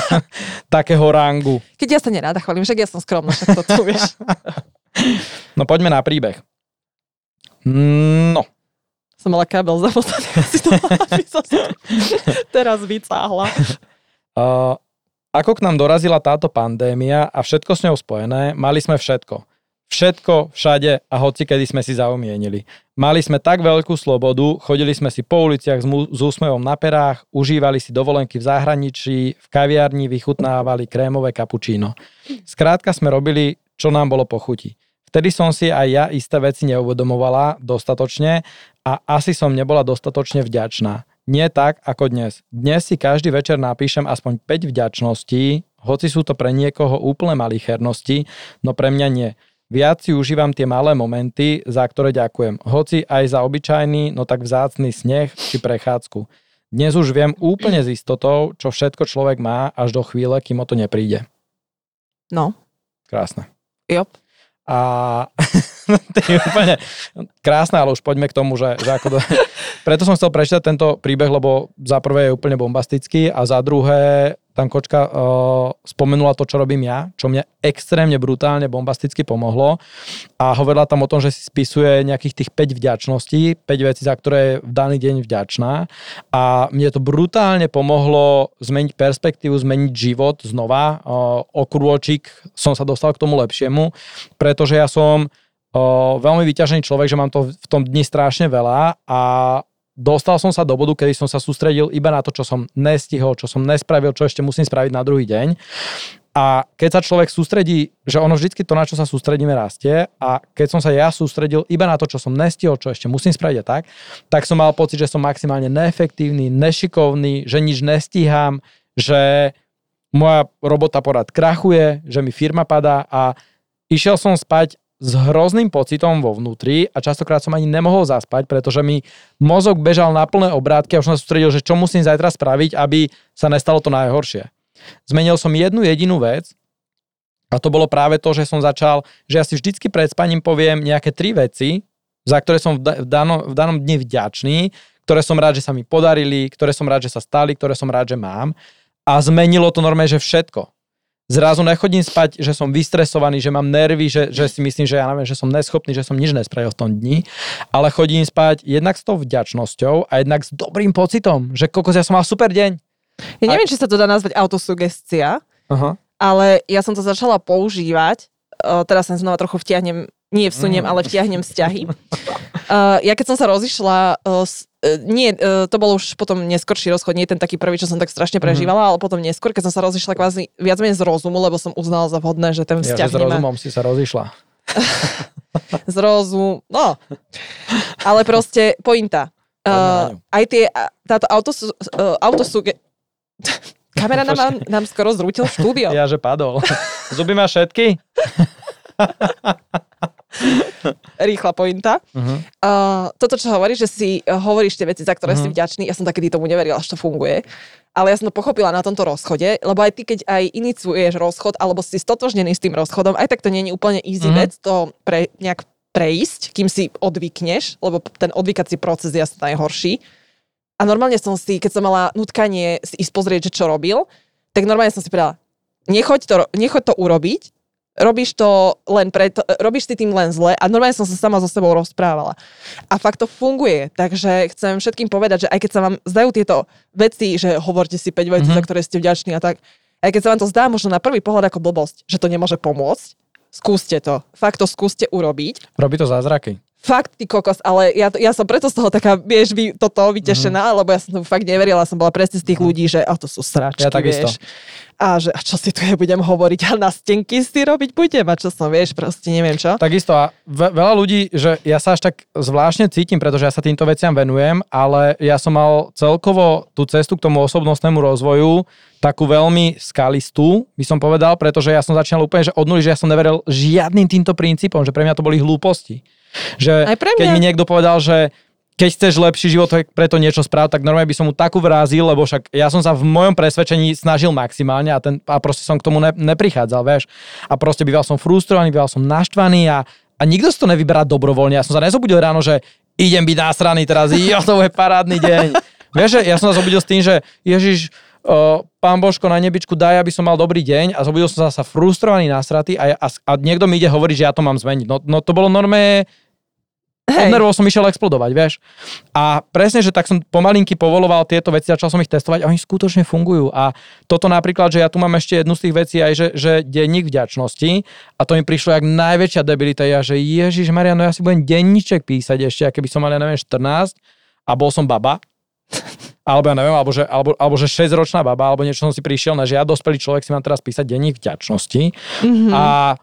Takého rangu. Keď ja sa neráda chválim, však ja som skromná, však to tu vieš. no poďme na príbeh. No. Som mala kábel zamotaný, si to som teraz vycáhla. Uh, ako k nám dorazila táto pandémia a všetko s ňou spojené, mali sme všetko. Všetko, všade a hoci kedy sme si zaumienili. Mali sme tak veľkú slobodu, chodili sme si po uliciach s, mu- s úsmevom na perách, užívali si dovolenky v zahraničí, v kaviarni vychutnávali krémové kapučíno. Skrátka sme robili, čo nám bolo pochuti. Vtedy som si aj ja isté veci neuvedomovala dostatočne a asi som nebola dostatočne vďačná. Nie tak, ako dnes. Dnes si každý večer napíšem aspoň 5 vďačností, hoci sú to pre niekoho úplne malichernosti, no pre mňa nie. Viac si užívam tie malé momenty, za ktoré ďakujem. Hoci aj za obyčajný, no tak vzácný sneh či prechádzku. Dnes už viem úplne s istotou, čo všetko človek má až do chvíle, kým o to nepríde. No, Krásne. jop. A to je úplne krásne, ale už poďme k tomu, že, že ako to... Preto som chcel prečítať tento príbeh, lebo za prvé je úplne bombastický a za druhé tam kočka uh, spomenula to, čo robím ja, čo mne extrémne brutálne bombasticky pomohlo a hovorila tam o tom, že si spisuje nejakých tých 5 vďačností, 5 vecí, za ktoré je v daný deň vďačná a mne to brutálne pomohlo zmeniť perspektívu, zmeniť život znova. Uh, o som sa dostal k tomu lepšiemu, pretože ja som uh, veľmi vyťažený človek, že mám to v tom dni strašne veľa a dostal som sa do bodu, kedy som sa sústredil iba na to, čo som nestihol, čo som nespravil, čo ešte musím spraviť na druhý deň. A keď sa človek sústredí, že ono vždycky to, na čo sa sústredíme, rastie a keď som sa ja sústredil iba na to, čo som nestihol, čo ešte musím spraviť a tak, tak som mal pocit, že som maximálne neefektívny, nešikovný, že nič nestíham, že moja robota porad krachuje, že mi firma padá a išiel som spať s hrozným pocitom vo vnútri a častokrát som ani nemohol zaspať, pretože mi mozog bežal na plné obrátky a už som sa sústredil, že čo musím zajtra spraviť, aby sa nestalo to najhoršie. Zmenil som jednu jedinú vec a to bolo práve to, že som začal, že ja si vždycky pred spaním poviem nejaké tri veci, za ktoré som v, da- v, danom, v danom dni vďačný, ktoré som rád, že sa mi podarili, ktoré som rád, že sa stali, ktoré som rád, že mám. A zmenilo to normálne, že všetko zrazu nechodím spať, že som vystresovaný, že mám nervy, že, že si myslím, že ja neviem, že som neschopný, že som nič nespravil v tom dni, ale chodím spať jednak s tou vďačnosťou a jednak s dobrým pocitom, že kokos, ja som mal super deň. Ja neviem, či sa to dá nazvať autosugestia, Aha. ale ja som to začala používať, uh, teraz sa znova trochu vtiahnem, nie vsuniem, ale vtiahnem vzťahy. Uh, ja keď som sa rozišla, uh, s, uh, nie, uh, to bol už potom neskorší rozchod, nie ten taký prvý, čo som tak strašne prežívala, ale potom neskôr, keď som sa rozišla kvázi viac menej z rozumu, lebo som uznala za vhodné, že ten Ja, vzťah že s nemá rozumom si sa rozišla. z rozumu, no. Ale proste pointa. Uh, aj tie, táto autosu, uh, autosuge... Kamera nám, nám, nám skoro zrútil štúdio. Ja, že padol. Zuby má všetky? Rýchla pointa. Uh-huh. Uh, toto, čo hovoríš, že si uh, hovoríš tie veci, za ktoré Mhm. si vďačný, ja som takedy tomu neverila, že to funguje. Ale ja som to pochopila na tomto rozchode, lebo aj ty, keď aj iniciuješ rozchod, alebo si stotožnený s tým rozchodom, aj tak to nie je úplne easy Mhm. vec to pre, nejak prejsť, kým si odvykneš, lebo ten odvykací proces je asi najhorší. A normálne som si, keď som mala nutkanie si ísť pozrieť, že čo robil, tak normálne som si povedala, nechoď to, nechoď to urobiť, robíš to len preto, robíš si tým len zle a normálne som sa sama so sebou rozprávala. A fakt to funguje, takže chcem všetkým povedať, že aj keď sa vám zdajú tieto veci, že hovorte si 5 vecí, Mhm. za ktoré ste vďační a tak, aj keď sa vám to zdá možno na prvý pohľad ako blbosť, že to nemôže pomôcť, skúste to. Fakt to skúste urobiť. Robí to zázraky. Fakt, ty kokos, ale ja, ja som preto z toho taká, vieš, vy, toto vytešená, lebo ja som tomu fakt neverila, som bola presne z tých ľudí, že a to sú sračky, Ja vieš. A že a čo si tu ja budem hovoriť, a na stenky si robiť budem, a čo som, vieš, proste neviem čo. Takisto a ve- veľa ľudí, že ja sa až tak zvláštne cítim, pretože ja sa týmto veciam venujem, ale ja som mal celkovo tú cestu k tomu osobnostnému rozvoju takú veľmi skalistú, by som povedal, pretože ja som začínal úplne, že od nuly, že ja som neveril žiadnym týmto princípom, že pre mňa to boli hlúposti. Že Aj pre keď mňa. mi niekto povedal, že keď chceš lepší život, tak preto niečo správ, tak normálne by som mu takú vrázil, lebo však ja som sa v mojom presvedčení snažil maximálne a, ten, a proste som k tomu ne, neprichádzal, vieš. A proste býval som frustrovaný, býval som naštvaný a, a nikto si to nevyberá dobrovoľne. Ja som sa nezobudil ráno, že idem byť násraný teraz, jo, to bude parádny deň. vieš, ja som sa zobudil s tým, že Ježiš, o, pán Božko na nebičku, daj, aby som mal dobrý deň a zobudil som sa frustrovaný, nasratý a, a, a niekto mi ide hovoriť, že ja to mám zmeniť. No, no to bolo normé Od nervov som išiel explodovať, vieš. A presne, že tak som pomalinky povoloval tieto veci, začal som ich testovať a oni skutočne fungujú. A toto napríklad, že ja tu mám ešte jednu z tých vecí aj, že, že denník vďačnosti a to mi prišlo jak najväčšia debilita. Ja, že Ježiš Maria, no ja si budem denníček písať ešte, keby som mal, ja neviem, 14 a bol som baba. Alebo ja neviem, alebo že, alebo, alebo že 6-ročná baba, alebo niečo som si prišiel, na že ja dospelý človek si mám teraz písať denník vďačnosti. Mm-hmm. A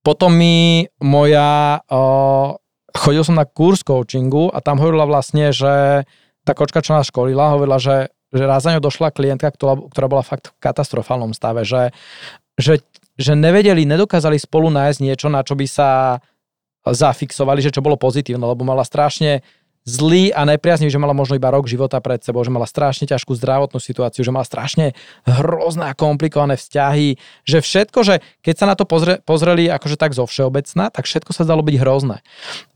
potom mi moja, uh, chodil som na kurz coachingu a tam hovorila vlastne, že tá kočka, čo nás školila, hovorila, že, že raz za ňou došla klientka, ktorá, ktorá bola fakt v katastrofálnom stave, že, že, že nevedeli, nedokázali spolu nájsť niečo, na čo by sa zafixovali, že čo bolo pozitívne, lebo mala strašne zlý a nepriaznivý, že mala možno iba rok života pred sebou, že mala strašne ťažkú zdravotnú situáciu, že mala strašne hrozné a komplikované vzťahy, že všetko, že keď sa na to pozre, pozreli akože tak zo všeobecná, tak všetko sa zdalo byť hrozné.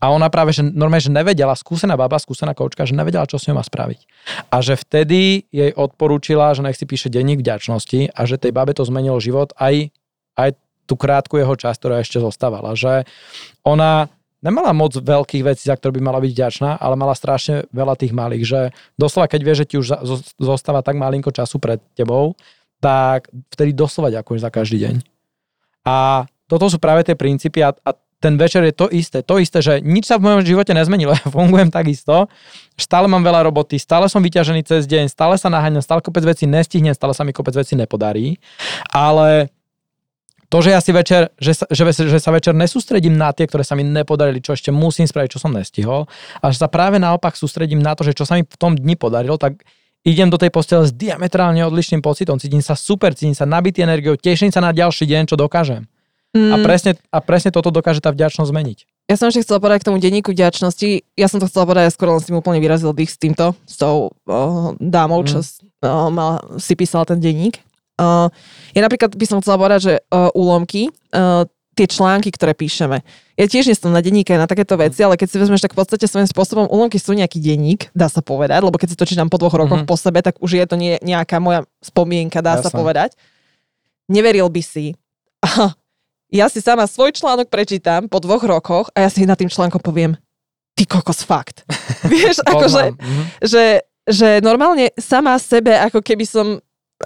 A ona práve, že normálne, že nevedela, skúsená baba, skúsená koučka, že nevedela, čo s ňou má spraviť. A že vtedy jej odporúčila, že nech si píše denník vďačnosti a že tej babe to zmenilo život aj, aj tú krátku jeho časť, ktorá ešte zostávala. Že ona nemala moc veľkých vecí, za ktoré by mala byť vďačná, ale mala strašne veľa tých malých, že doslova keď vie, že ti už zostáva tak malinko času pred tebou, tak vtedy doslova ďakuješ za každý deň. A toto sú práve tie princípy a, a ten večer je to isté. To isté, že nič sa v mojom živote nezmenilo. Ja fungujem takisto. Stále mám veľa roboty, stále som vyťažený cez deň, stále sa naháňam, stále kopec vecí nestihnem, stále sa mi kopec vecí nepodarí. Ale to, že ja si večer, že sa, že, že sa večer nesústredím na tie, ktoré sa mi nepodarili, čo ešte musím spraviť, čo som nestihol, a že sa práve naopak sústredím na to, že čo sa mi v tom dni podarilo, tak idem do tej postele s diametrálne odlišným pocitom, cítim sa super, cítim sa nabitý energiou, teším sa na ďalší deň, čo dokážem. Mm. A, presne, a presne toto dokáže tá vďačnosť zmeniť. Ja som ešte chcela povedať k tomu denníku vďačnosti. Ja som to chcela povedať, ja skoro len si mu úplne vyrazil dých s týmto, s tou uh, dámou, čo mm. uh, mal, si písala ten denník. Uh, ja napríklad by som chcela povedať, že uh, úlomky, uh, tie články, ktoré píšeme. Ja tiež nie som na denníke na takéto veci, ale keď si vezmeš, tak v podstate svojím spôsobom úlomky sú nejaký denník, dá sa povedať, lebo keď si to čítam po dvoch rokoch mm-hmm. po sebe, tak už je to nie, nejaká moja spomienka, dá Jasne. sa povedať. Neveril by si. ja si sama svoj článok prečítam po dvoch rokoch a ja si na tým článkom poviem, ty kokos fakt. Vieš, akože, mm-hmm. že, že normálne sama sebe, ako keby som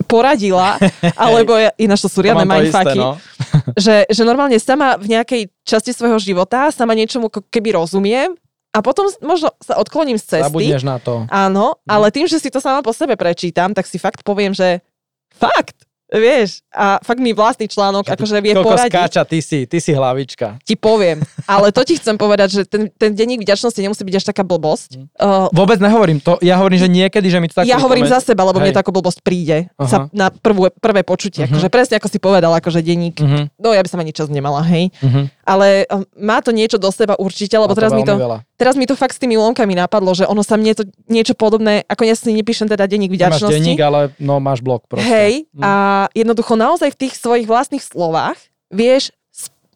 poradila, alebo ináč to sú riadne mindfucky, no. že, že normálne sama v nejakej časti svojho života sama niečomu keby rozumiem a potom možno sa odkloním z cesty. Zabudneš na to. Áno, ale tým, že si to sama po sebe prečítam, tak si fakt poviem, že fakt, Vieš, a fakt mi vlastný článok akože vie poradiť. skáča, ty si, ty si hlavička. Ti poviem, ale to ti chcem povedať, že ten, ten denník vďačnosti nemusí byť až taká blbosť. Uh, Vôbec nehovorím to, ja hovorím, že niekedy, že mi to tak... Ja hovorím za seba, lebo Hej. mne takú blbosť príde uh-huh. sa na prvú, prvé počutie, uh-huh. akože presne ako si povedal, akože denník, uh-huh. no ja by som ani čas nemala, hej. Uh-huh. Ale uh, má to niečo do seba určite, lebo teraz mi to... Veľa teraz mi to fakt s tými lomkami napadlo, že ono sa mne to niečo podobné, ako ja si nepíšem teda denník vďačnosti. Máš denník, ale no máš blog proste. Hej, hm. a jednoducho naozaj v tých svojich vlastných slovách vieš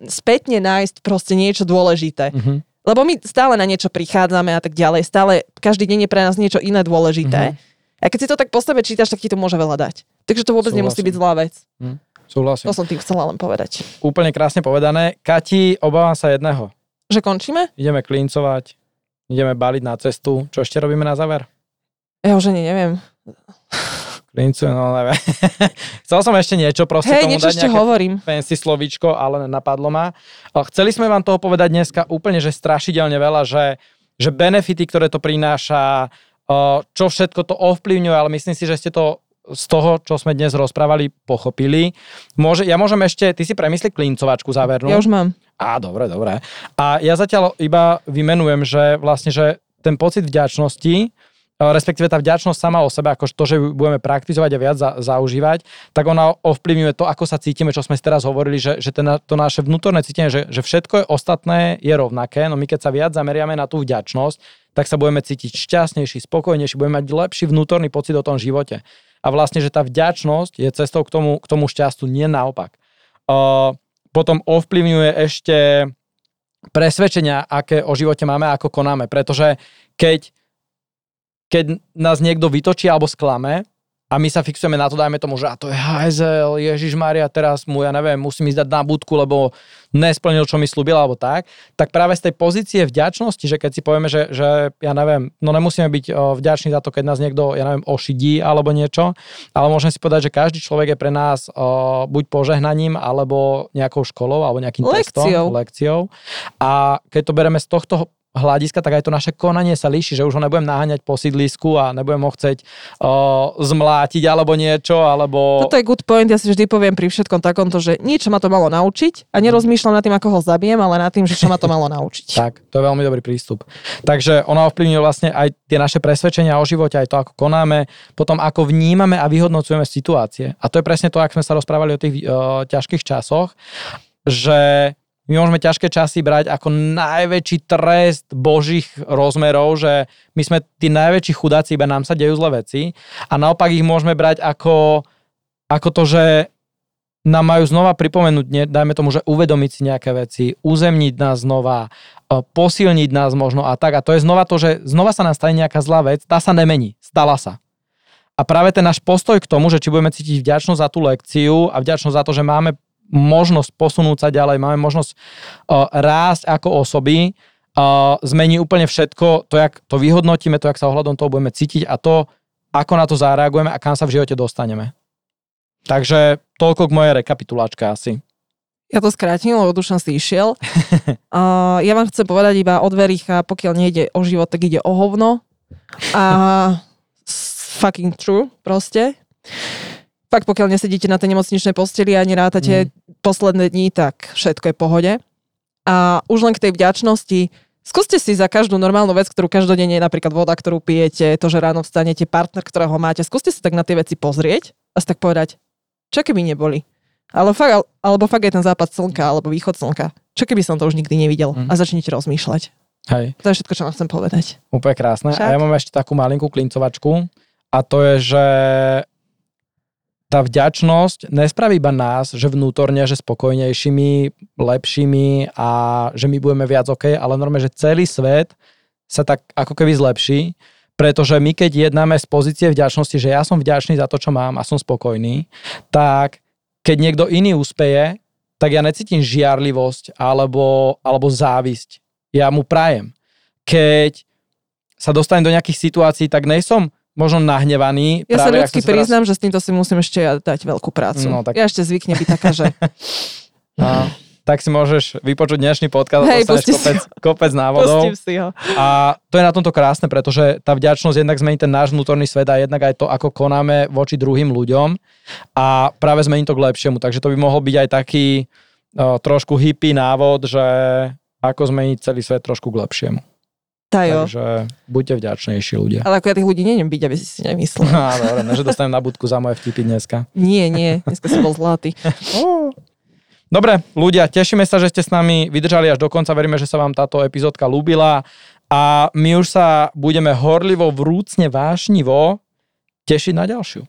spätne nájsť proste niečo dôležité. Mm-hmm. Lebo my stále na niečo prichádzame a tak ďalej, stále každý deň je pre nás niečo iné dôležité. Mm-hmm. A keď si to tak po sebe čítaš, tak ti to môže veľa dať. Takže to vôbec Súhlasím. nemusí byť zlá vec. Mm. Súhlasím. To som tým chcela len povedať. Úplne krásne povedané. Kati, obávam sa jedného. Že končíme? Ideme klincovať, ideme baliť na cestu. Čo ešte robíme na záver? Ja už ani neviem. Klincujem, no neviem. Chcel som ešte niečo proste Hej, tomu niečo dať ešte hovorím. fancy slovíčko, ale napadlo ma. Chceli sme vám toho povedať dneska úplne, že strašidelne veľa, že, že benefity, ktoré to prináša, čo všetko to ovplyvňuje, ale myslím si, že ste to z toho, čo sme dnes rozprávali, pochopili. Môže, ja môžem ešte, ty si premysli klincovačku závernú. Ja už mám. Á, dobre, dobre. A ja zatiaľ iba vymenujem, že vlastne, že ten pocit vďačnosti, respektíve tá vďačnosť sama o sebe, ako to, že budeme praktizovať a viac za, zaužívať, tak ona ovplyvňuje to, ako sa cítime, čo sme teraz hovorili, že, že ten, to naše vnútorné cítenie, že, že všetko je ostatné je rovnaké, no my keď sa viac zameriame na tú vďačnosť, tak sa budeme cítiť šťastnejší, spokojnejší, budeme mať lepší vnútorný pocit o tom živote. A vlastne, že tá vďačnosť je cestou k tomu, k tomu šťastu, nie naopak. Uh, potom ovplyvňuje ešte presvedčenia, aké o živote máme, ako konáme. Pretože keď, keď nás niekto vytočí alebo sklame, a my sa fixujeme na to, dajme tomu, že a to je hajzel, Ježiš Maria, teraz mu, ja neviem, musím ísť dať na budku, lebo nesplnil, čo mi slúbil, alebo tak, tak práve z tej pozície vďačnosti, že keď si povieme, že, že ja neviem, no nemusíme byť vďační za to, keď nás niekto, ja neviem, ošidí alebo niečo, ale môžeme si povedať, že každý človek je pre nás o, buď požehnaním, alebo nejakou školou, alebo nejakým Lekciou. testom, lekciou. A keď to bereme z tohto hľadiska, tak aj to naše konanie sa líši, že už ho nebudem naháňať po sídlisku a nebudem ho chcieť uh, zmlátiť alebo niečo, alebo... Toto je good point, ja si vždy poviem pri všetkom takomto, že niečo ma to malo naučiť a nerozmýšľam nad tým, ako ho zabijem, ale nad tým, že čo ma to malo naučiť. Tak, to je veľmi dobrý prístup. Takže ona ovplyvňuje vlastne aj tie naše presvedčenia o živote, aj to, ako konáme, potom ako vnímame a vyhodnocujeme situácie. A to je presne to, ako sme sa rozprávali o tých uh, ťažkých časoch, že my môžeme ťažké časy brať ako najväčší trest božích rozmerov, že my sme tí najväčší chudáci, iba nám sa dejú zlé veci a naopak ich môžeme brať ako, ako to, že nám majú znova pripomenúť, dajme tomu, že uvedomiť si nejaké veci, uzemniť nás znova, e, posilniť nás možno a tak. A to je znova to, že znova sa nám stane nejaká zlá vec, tá sa nemení, stala sa. A práve ten náš postoj k tomu, že či budeme cítiť vďačnosť za tú lekciu a vďačnosť za to, že máme možnosť posunúť sa ďalej, máme možnosť uh, rásť ako osoby, uh, zmení úplne všetko, to, jak to vyhodnotíme, to, jak sa ohľadom toho budeme cítiť a to, ako na to zareagujeme a kam sa v živote dostaneme. Takže toľko k mojej rekapituláčke asi. Ja to skrátim, lebo Dušan si išiel. uh, ja vám chcem povedať iba od Vericha, pokiaľ nejde o život, tak ide o hovno. A fucking true, proste fakt pokiaľ nesedíte na tej nemocničnej posteli a nerátate mm. posledné dní, tak všetko je v pohode. A už len k tej vďačnosti, skúste si za každú normálnu vec, ktorú každodenne je napríklad voda, ktorú pijete, to, že ráno vstanete, partner, ktorého máte, skúste si tak na tie veci pozrieť a si tak povedať, čo keby neboli. Ale fakt, alebo fakt je ten západ slnka alebo východ slnka. Čo keby som to už nikdy nevidel? Mm. A začnete rozmýšľať. Hej. To je všetko, čo vám chcem povedať. Úplne krásne. Však? A ja mám ešte takú malinkú klincovačku a to je, že tá vďačnosť nespraví iba nás, že vnútorne, že spokojnejšími, lepšími a že my budeme viac OK, ale normálne, že celý svet sa tak ako keby zlepší, pretože my keď jednáme z pozície vďačnosti, že ja som vďačný za to, čo mám a som spokojný, tak keď niekto iný úspeje, tak ja necítim žiarlivosť alebo, alebo závisť. Ja mu prajem. Keď sa dostanem do nejakých situácií, tak nejsom možno nahnevaný. Ja práve, sa ľudsky priznám, teraz... že s týmto si musím ešte ja dať veľkú prácu. No, tak... Ja ešte zvykne byť taká, že... no, tak si môžeš vypočuť dnešný podcast Hej, a kopec, kopec návodov. Pustím si ho. A to je na tomto krásne, pretože tá vďačnosť jednak zmení ten náš vnútorný svet a jednak aj to, ako konáme voči druhým ľuďom a práve zmení to k lepšiemu. Takže to by mohol byť aj taký uh, trošku hippie návod, že ako zmeniť celý svet trošku k lepšiemu. Tajo. Takže buďte vďačnejší ľudia. Ale ako ja tých ľudí neviem byť, aby si si nemyslel. No, dobre, že dostanem na budku za moje vtipy dneska. Nie, nie, dneska som bol zlatý. Dobre, ľudia, tešíme sa, že ste s nami vydržali až do konca. Veríme, že sa vám táto epizódka ľúbila a my už sa budeme horlivo, vrúcne, vášnivo tešiť na ďalšiu.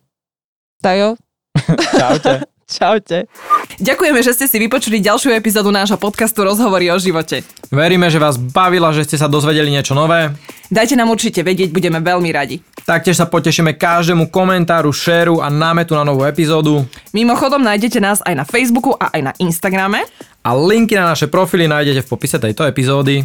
Tajo. Čaute. Čaute. Ďakujeme, že ste si vypočuli ďalšiu epizódu nášho podcastu Rozhovory o živote. Veríme, že vás bavila, že ste sa dozvedeli niečo nové. Dajte nám určite vedieť, budeme veľmi radi. Taktiež sa potešíme každému komentáru, šéru a námetu na novú epizódu. Mimochodom nájdete nás aj na Facebooku a aj na Instagrame. A linky na naše profily nájdete v popise tejto epizódy.